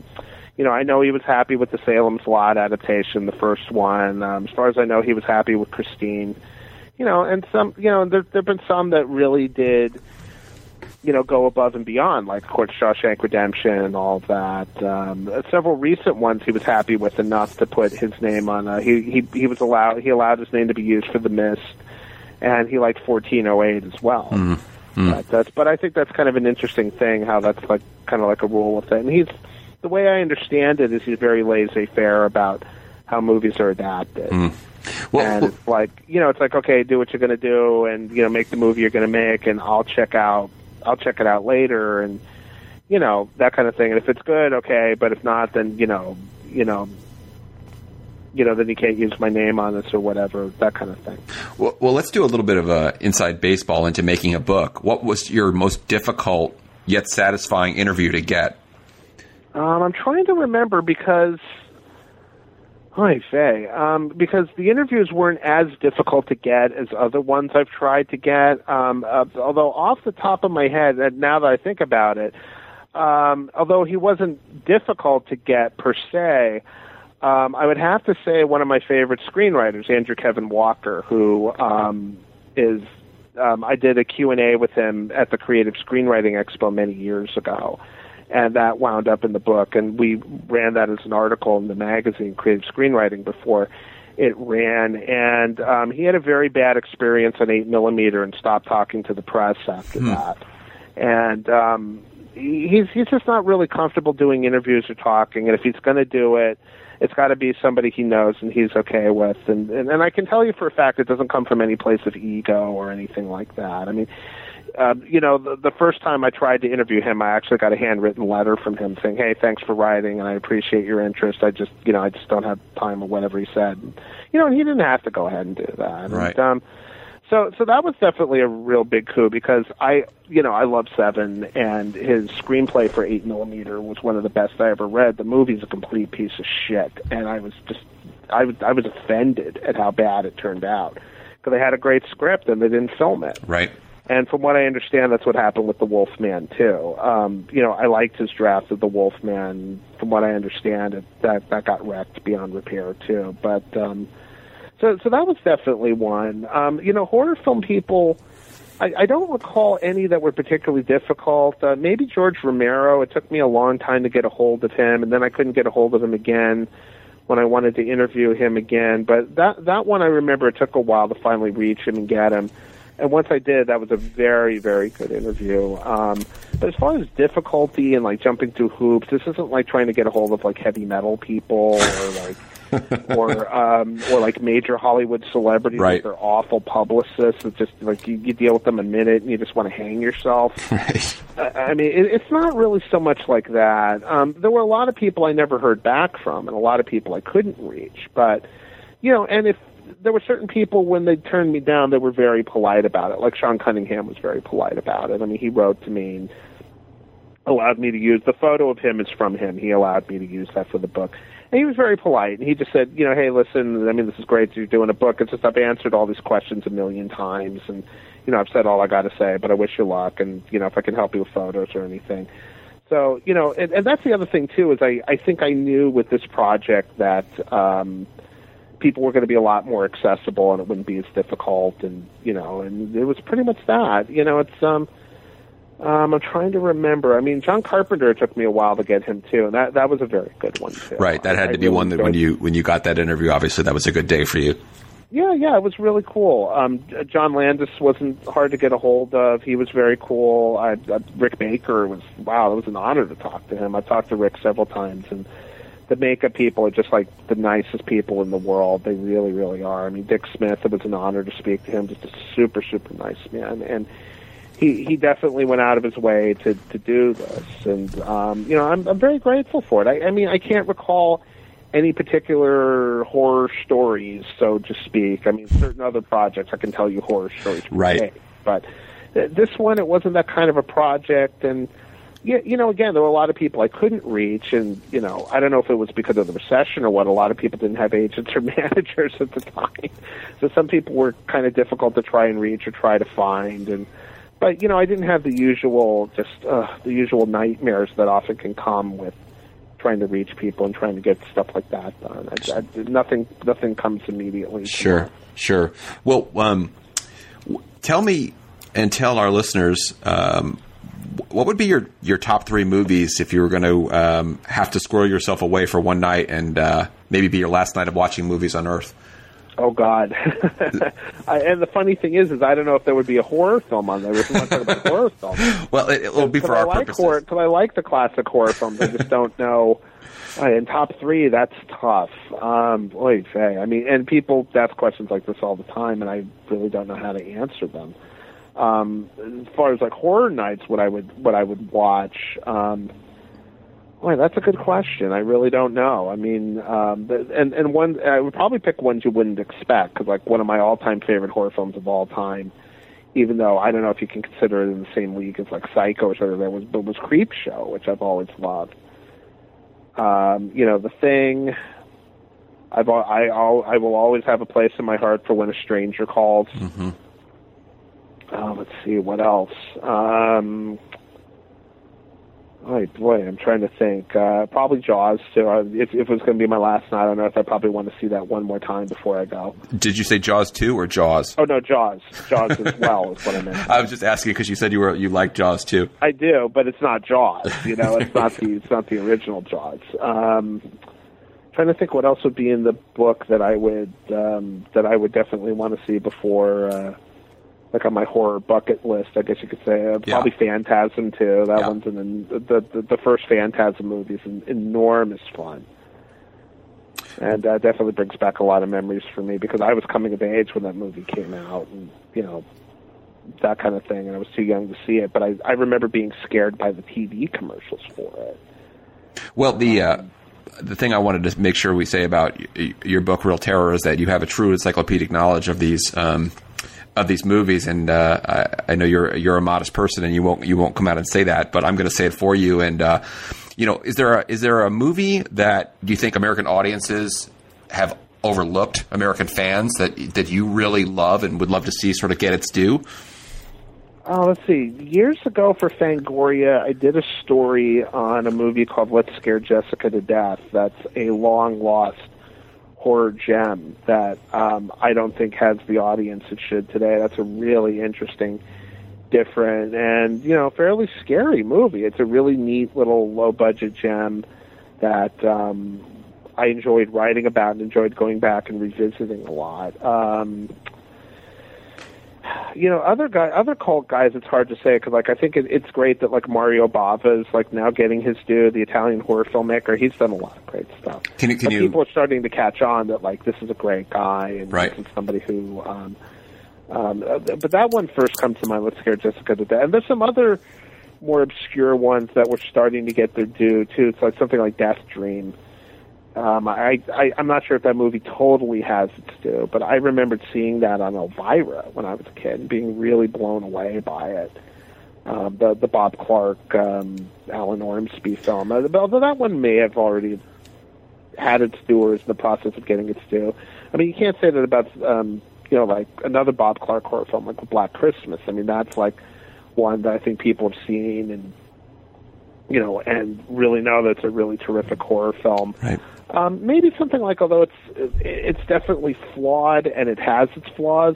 you know, I know he was happy with the Salem's Lot adaptation, the first one. Um, as far as I know, he was happy with Christine. You know, and some, you know, there there've been some that really did, you know, go above and beyond, like of course Shawshank Redemption and all that. Um, several recent ones he was happy with enough to put his name on. Uh, he he he was allowed he allowed his name to be used for The Mist, and he liked 1408 as well. But that's but I think that's kind of an interesting thing how that's like kind of like a rule with it. And he's the way I understand it is he's very laissez-faire about how movies are adapted. Hmm. Well, and it's like you know, it's like okay, do what you're going to do, and you know, make the movie you're going to make, and I'll check out, I'll check it out later, and you know that kind of thing. And if it's good, okay, but if not, then you know, you know, you know, then you can't use my name on this or whatever, that kind of thing. Well, well, let's do a little bit of a inside baseball into making a book. What was your most difficult yet satisfying interview to get? Um, I'm trying to remember because, hi Faye, um, because the interviews weren't as difficult to get as other ones I've tried to get. Um, uh, although off the top of my head, and now that I think about it, um, although he wasn't difficult to get per se, um, I would have to say one of my favorite screenwriters, Andrew Kevin Walker, who um, is um, I did a Q&A with him at the Creative Screenwriting Expo many years ago, and that wound up in the book. And we ran that as an article in the magazine Creative Screenwriting before it ran. And um, he had a very bad experience on 8 millimeter and stopped talking to the press after that. And um, he's he's just not really comfortable doing interviews or talking. And if he's going to do it, it's got to be somebody he knows and he's okay with. And, and and I can tell you for a fact it doesn't come from any place of ego or anything like that. I mean, uh, you know, the, the first time I tried to interview him, I actually got a handwritten letter from him saying, "Hey, thanks for writing, and I appreciate your interest. I just, you know, I just don't have time or whatever he said." You know, and he didn't have to go ahead and do that. Right. And, um, So, so that was definitely a real big coup because I, you know, I love Seven, and his screenplay for Eight Millimeter was one of the best I ever read. The movie's a complete piece of shit, and I was just, I was, I was offended at how bad it turned out because they had a great script and they didn't film it. Right. And from what I understand, that's what happened with the Wolfman too. Um, you know, I liked his draft of the Wolfman. From what I understand, it, that that got wrecked beyond repair too. But um, so so that was definitely one. Um, you know, horror film people. I, I don't recall any that were particularly difficult. Uh, maybe George Romero. It took me a long time to get a hold of him, and then I couldn't get a hold of him again when I wanted to interview him again. But that that one I remember it took a while to finally reach him and get him and once I did, that was a very, very good interview. Um, but as far as difficulty and like jumping through hoops, this isn't like trying to get a hold of like heavy metal people or like. or um or like major Hollywood celebrities Right. they're awful publicists It's just like you, you deal with them a minute and you just want to hang yourself Right. I I mean, it, it's not really so much like that. Um, there were a lot of people I never heard back from, and a lot of people I couldn't reach. But you know, and if there were certain people when they turned me down, they were very polite about it. Like Sean Cunningham was very polite about it. I mean, he wrote to me and allowed me to use the photo of him is from him. He allowed me to use that for the book. And he was very polite. And he just said, you know, hey, listen, I mean, this is great that you're doing a book. It's just I've answered all these questions a million times, and you know, I've said all I got to say. But I wish you luck, and you know, if I can help you with photos or anything. So you know, and, and that's the other thing too is I I think I knew with this project that um, people were going to be a lot more accessible and it wouldn't be as difficult, and you know, and it was pretty much that. You know, it's um. Um, I'm trying to remember. I mean, John Carpenter took me a while to get him too, and that that was a very good one too. Right. That had I to be really one that when you when you got that interview, obviously that was a good day for you. Yeah, yeah, it was really cool. Um, John Landis wasn't hard to get a hold of. He was very cool. I, uh, Rick Baker was wow. It was an honor to talk to him. I talked to Rick several times, and the makeup people are just like the nicest people in the world. They really, really are. I mean, Dick Smith. It was an honor to speak to him. Just a super, super nice man, and he he definitely went out of his way to to do this. And um, you know, I'm I'm very grateful for it. I, I mean, I can't recall any particular horror stories, so to speak. I mean, certain other projects I can tell you horror stories, Right. today. But this one, it wasn't that kind of a project, and yeah, you know, again, there were a lot of people I couldn't reach, and you know, I don't know if it was because of the recession or what. A lot of people didn't have agents or managers at the time, so some people were kind of difficult to try and reach or try to find, and. But you know, I didn't have the usual, just uh, the usual nightmares that often can come with trying to reach people and trying to get stuff like that done. I, I, nothing, nothing comes immediately. Sure, sure. Well, um, tell me and tell our listeners um, what would be your, your top three movies if you were going to um, have to squirrel yourself away for one night and uh, maybe be your last night of watching movies on Earth? Oh God! I, and the funny thing is, is I don't know if there would be a horror film on there. If we want to talk about horror film, Well, it, it'll be for I our like purposes. horror because I like the classic horror films. I just don't know. Uh, in top three, that's tough. Um, oy vey. I mean, and people ask questions like this all the time, and I really don't know how to answer them. Um, as far as like horror nights, what I would what I would watch. Um, Boy, that's a good question. I really don't know. I mean, um, and and one I would probably pick ones you wouldn't expect because like one of my all-time favorite horror films of all time, even though I don't know if you can consider it in the same league as like Psycho or something, that was but was Creepshow, which I've always loved. Um, you know, The Thing. I've I I will always have a place in my heart for when a stranger calls. Mm-hmm. Uh, let's see what else. Um, oh boy, I'm trying to think. Uh, probably Jaws too. Uh, if, if it was going to be my last night on Earth, I probably want to see that one more time before I go. Did you say Jaws two or Jaws? Oh no, Jaws. Jaws as well is what I meant. I was just asking because you said you were you liked Jaws too. I do, but it's not Jaws. You know, it's not the it's not the original Jaws. Um, trying to think what else would be in the book that I would um, that I would definitely want to see before, uh, like on my horror bucket list. I guess you could say uh, probably Phantasm too. That Yeah. one's an the, the the first Phantasm movie is an enormous fun. And uh, definitely brings back a lot of memories for me because I was coming of age when that movie came out, and you know that kind of thing, and I was too young to see it. But I, I remember being scared by the TV commercials for it. Well, the uh, the thing I wanted to make sure we say about your book, Reel Terror, is that you have a true encyclopedic knowledge of these um, of these movies, and uh, I, I, know you're you're a modest person, and you won't you won't come out and say that, but I'm going to say it for you. And uh, you know, is there a, is there a movie that you think American audiences have overlooked, American fans that that you really love and would love to see sort of get its due? Oh, let's see. Years ago for Fangoria, I did a story on a movie called Let's Scare Jessica to Death. That's a long lost horror gem that um, I don't think has the audience it should today. That's a really interesting, different, and you know, fairly scary movie. It's a really neat little low budget gem that um, I enjoyed writing about and enjoyed going back and revisiting a lot. Um, you know, other guy, other cult guys, it's hard to say because, like, I think it, it's great that like Mario Bava is like now getting his due. The Italian horror filmmaker, he's done a lot of great stuff. Can you? Can you... People are starting to catch on that like this is a great guy and right. this is somebody who. Um, um, uh, but that one first comes to mind. Let's scare Jessica to death. And there's some other more obscure ones that were starting to get their due too. It's like something like Death Dream um, I, I I'm not sure if that movie totally has its due, but I remembered seeing that on Elvira when I was a kid and being really blown away by it. Um, the the Bob Clark, um, Alan Ormsby film. Uh, although that one may have already had its due or is in the process of getting its due. I mean, you can't say that about um, you know like another Bob Clark horror film like Black Christmas. I mean, that's like one that I think people have seen and you know and really know that's a really terrific horror film. Right. Um, maybe something like, although it's it's definitely flawed and it has its flaws.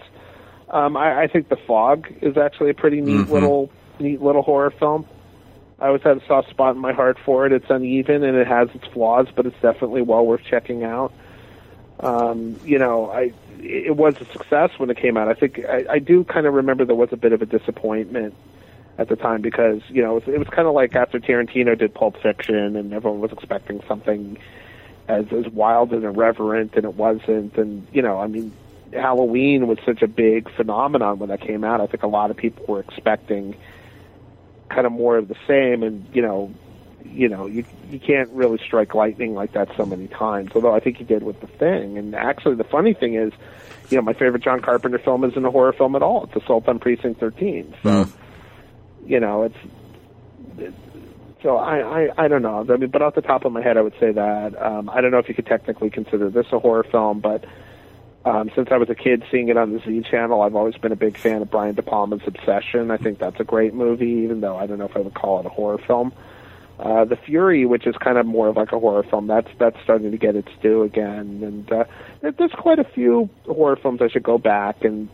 Um, I, I think The Fog is actually a pretty neat Mhm. little neat little horror film. I always had a soft spot in my heart for it. It's uneven and it has its flaws, but it's definitely well worth checking out. Um, you know, I it was a success when it came out. I think I, I do kind of remember there was a bit of a disappointment at the time because you know it was, it was kind of like after Tarantino did Pulp Fiction and everyone was expecting something as as wild and irreverent, and it wasn't. And you know, I mean, Halloween was such a big phenomenon when that came out. I think a lot of people were expecting kind of more of the same, and you know, you know, you you can't really strike lightning like that so many times. Although I think he did with the thing. And actually, the funny thing is, you know, my favorite John Carpenter film isn't a horror film at all. It's Assault on Precinct 13. So, you know, it's. So I, I I don't know. I mean, but off the top of my head, I would say that um, I don't know if you could technically consider this a horror film, but um, since I was a kid seeing it on the Z channel, I've always been a big fan of Brian De Palma's Obsession. I think that's a great movie, even though I don't know if I would call it a horror film. Uh, the Fury, which is kind of more of like a horror film, that's that's starting to get its due again. And uh, there's quite a few horror films I should go back and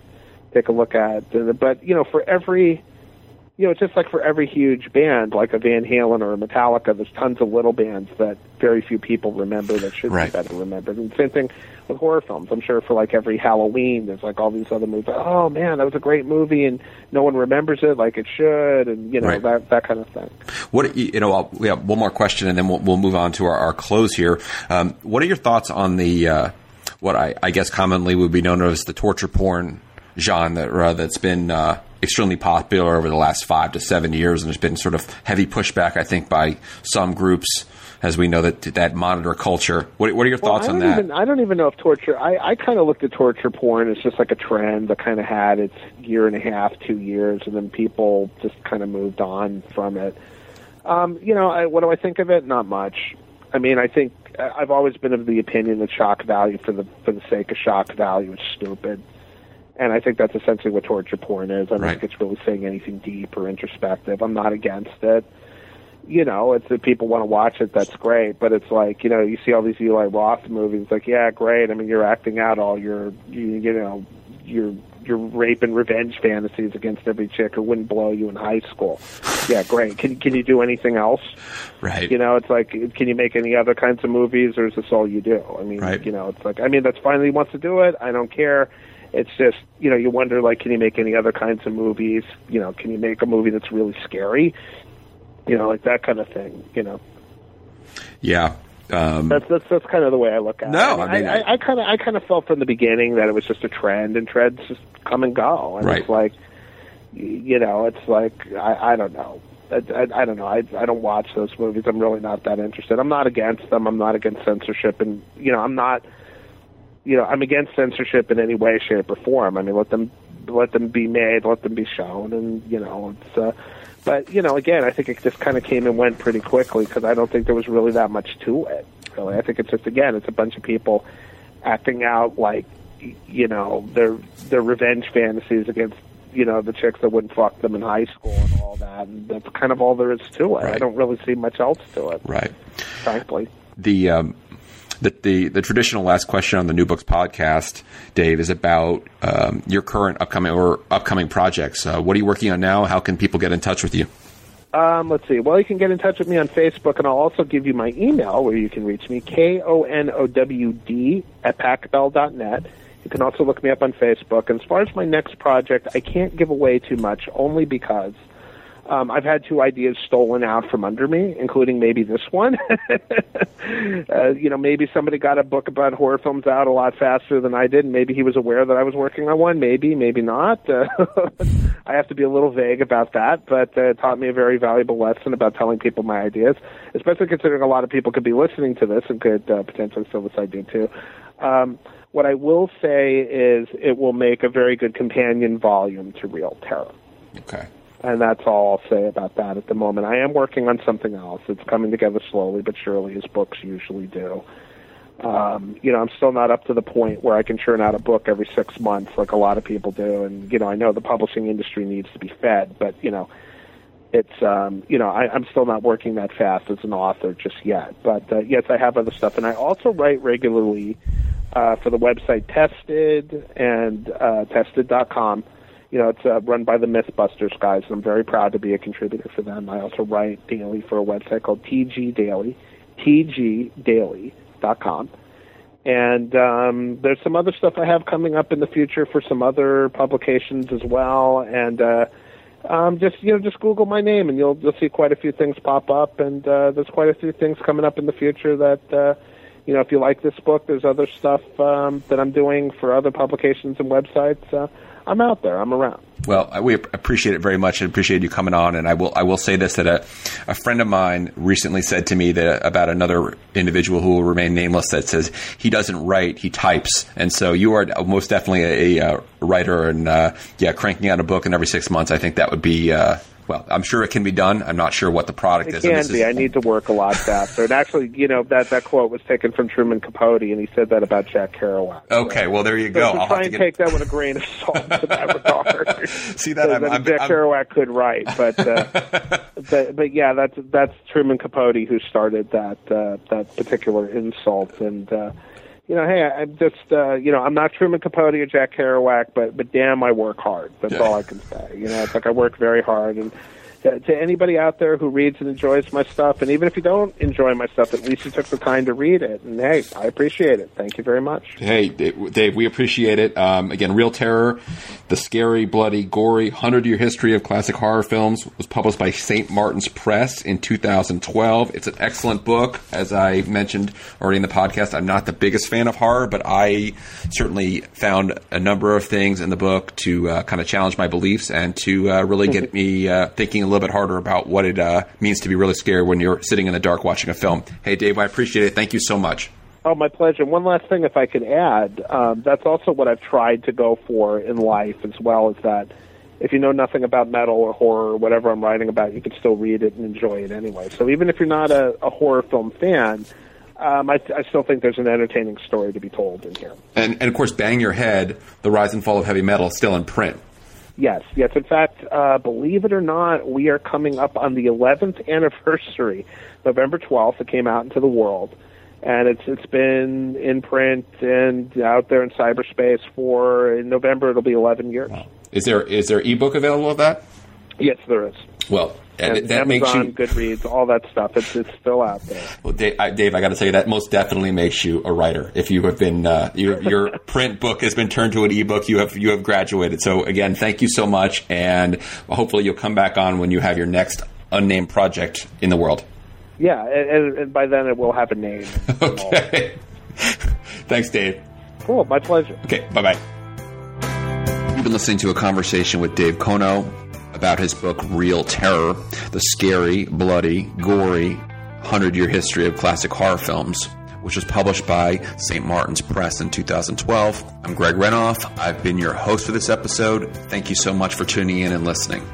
take a look at. But you know, for every you know, it's just like for every huge band, like a Van Halen or a Metallica, there's tons of little bands that very few people remember that should Right. be better remembered. And same thing with horror films. I'm sure for like every Halloween, there's like all these other movies. Oh man, that was a great movie, and no one remembers it like it should, and you know Right. that that kind of thing. What you know? I'll, we have one more question, and then we'll, we'll move on to our, our close here. Um, what are your thoughts on the uh, what I, I guess commonly would be known as the torture porn genre uh, that's been uh, extremely popular over the last five to seven years, and there's been sort of heavy pushback, I think, by some groups, as we know that that monitor culture. What, what are your thoughts well, I on that? Even, I don't even know if torture. I, I kind of looked at torture porn as just like a trend that kind of had its year and a half, two years, and then people just kind of moved on from it. Um, you know, I, what do I think of it? Not much. I mean, I think I've always been of the opinion that shock value for the for the sake of shock value is stupid, and I think that's essentially what torture porn is. I don't Right. think it's really saying anything deep or introspective. I'm not against it you know, it's if people want to watch it, that's great. But it's like, you know, you see all these Eli Roth movies, like, yeah, great. I mean, you're acting out all your, you, you know, your your rape and revenge fantasies against every chick who wouldn't blow you in high school. Yeah, great. Can can you do anything else? right. You know, it's like, can you make any other kinds of movies, or is this all you do? I mean, Right. you know, it's like, I mean, that's fine he wants to do it. I don't care. It's just, you know, you wonder, like, can you make any other kinds of movies? You know, can you make a movie that's really scary? You know, like that kind of thing. You know, yeah. Um, that's that's that's kind of the way I look at No, it. I mean, I, I kind of I kind of felt from the beginning that it was just a trend, and trends just come and go, and Right. it's like, you know, it's like I, I don't know. I, I, I don't know. I I don't watch those movies. I'm really not that interested. I'm not against them. I'm not against censorship, and you know, I'm not. You know, I'm against censorship in any way, shape, or form. I mean, let them let them be made, let them be shown, and you know, it's. Uh, but you know, again, I think it just kind of came and went pretty quickly because I don't think there was really that much to it. Really, I think it's just again, it's a bunch of people acting out like you know their their revenge fantasies against you know the chicks that wouldn't fuck them in high school and all that, and that's kind of all there is to it. I don't really see much else to it, Right. frankly. The um, the, the the traditional last question on the New Books podcast, Dave, is about um, your current upcoming or upcoming projects. Uh, what are you working on now? How can people get in touch with you? Um, let's see. Well, you can get in touch with me on Facebook, and I'll also give you my email where you can reach me, K O N O W D at pacbell.net. You can also look me up on Facebook. And as far as my next project, I can't give away too much, only because um, I've had two ideas stolen out from under me, including maybe this one. uh, you know, maybe somebody got a book about horror films out a lot faster than I did, and maybe he was aware that I was working on one. Maybe, maybe not. Uh, I have to be a little vague about that, but uh, it taught me a very valuable lesson about telling people my ideas, especially considering a lot of people could be listening to this and could uh, potentially steal this idea too. Um, what I will say is it will make a very good companion volume to Reel Terror Okay. And that's all I'll say about that at the moment. I am working on something else. It's coming together slowly but surely, as books usually do. Um, you know, I'm still not up to the point where I can churn out a book every six months like a lot of people do. And you know, I know the publishing industry needs to be fed, but you know, it's um, you know, I, I'm still not working that fast as an author just yet. But uh, yes, I have other stuff, and I also write regularly uh, for the website Tested and uh, Tested.com. You know, it's uh, run by the MythBusters guys, and I'm very proud to be a contributor for them. I also write daily for a website called TG Daily, TGDaily.com. And um, there's some other stuff I have coming up in the future for some other publications as well. And uh, um, just you know, just Google my name, and you'll you'll see quite a few things pop up. And uh, there's quite a few things coming up in the future that uh, you know, if you like this book, there's other stuff um, that I'm doing for other publications and websites. Uh, I'm out there. I'm around. Well, we appreciate it very much and appreciate you coming on. And I will, I will say this that a, a friend of mine recently said to me that about another individual who will remain nameless that says he doesn't write, he types. And so you are most definitely a, a, uh writer and, uh, yeah, cranking out a book in every six months. I think that would be, uh, well, I'm sure it can be done. I'm not sure what the product It is. And can be. is- I need to work a lot faster. And actually, you know, that that quote was taken from Truman Capote, and he said that about Jack Kerouac. Okay, well, there you go. so I'll try have to and get. take that with a grain of salt in that regard. See that? I'm- Because I'm- Jack I'm- Kerouac could write, but, uh, but but yeah, that's that's Truman Capote who started that uh, that particular insult, and uh, you know, hey, I'm just uh, you know, I'm not Truman Capote or Jack Kerouac, but but damn, I work hard. That's all I can say. You know, it's like I work very hard, and to, to anybody out there who reads and enjoys my stuff, and even if you don't enjoy my stuff, at least you took the time to read it, and hey, I appreciate it. Thank you very much. Hey, Dave, we appreciate it. Um, again, Reel Terror, the scary, bloody, gory 100 year history of classic horror films was published by St. Martin's Press in 2012. It's an excellent book. As I mentioned already in the podcast, I'm not the biggest fan of horror, but I certainly found a number of things in the book to uh, kind of challenge my beliefs and to uh, really get me uh, thinking a little bit harder about what it uh, means to be really scared when you're sitting in the dark watching a film. Hey, Dave, I appreciate it. Thank you so much. Oh, my pleasure. One last thing, if I could add, um, that's also what I've tried to go for in life as well, is that if you know nothing about metal or horror or whatever I'm writing about, you can still read it and enjoy it anyway. So even if you're not a, a horror film fan, um, I, I still think there's an entertaining story to be told in here. And, and of course, Bang Your Head, The Rise and Fall of Heavy Metal, is still in print. Yes, yes. In fact, uh, believe it or not, we are coming up on the 11th anniversary, November 12th. It came out into the world, and it's it's been in print and out there in cyberspace for in November. It'll be 11 years. Is there is there ebook available of that? Yes, there is. Well, and, And that makes Amazon, you. Goodreads, all that stuff. It's it's still out there. Well, Dave, I, Dave, I got to say that most definitely makes you a writer. If you have been uh, your your print book has been turned to an ebook, you have you have graduated. So again, thank you so much, and hopefully you'll come back on when you have your next unnamed project in the world. Yeah, and, and, and by then it will have a name. Okay. Thanks, Dave. Cool. My pleasure. Okay, bye bye. You've been listening to a conversation with Dave Konow about his book Reel Terror, the scary, bloody, gory 100 year history of classic horror films. which was published by St. Martin's Press in 2012. I'm Greg Renoff. I've been your host for this episode. Thank you so much for tuning in and listening.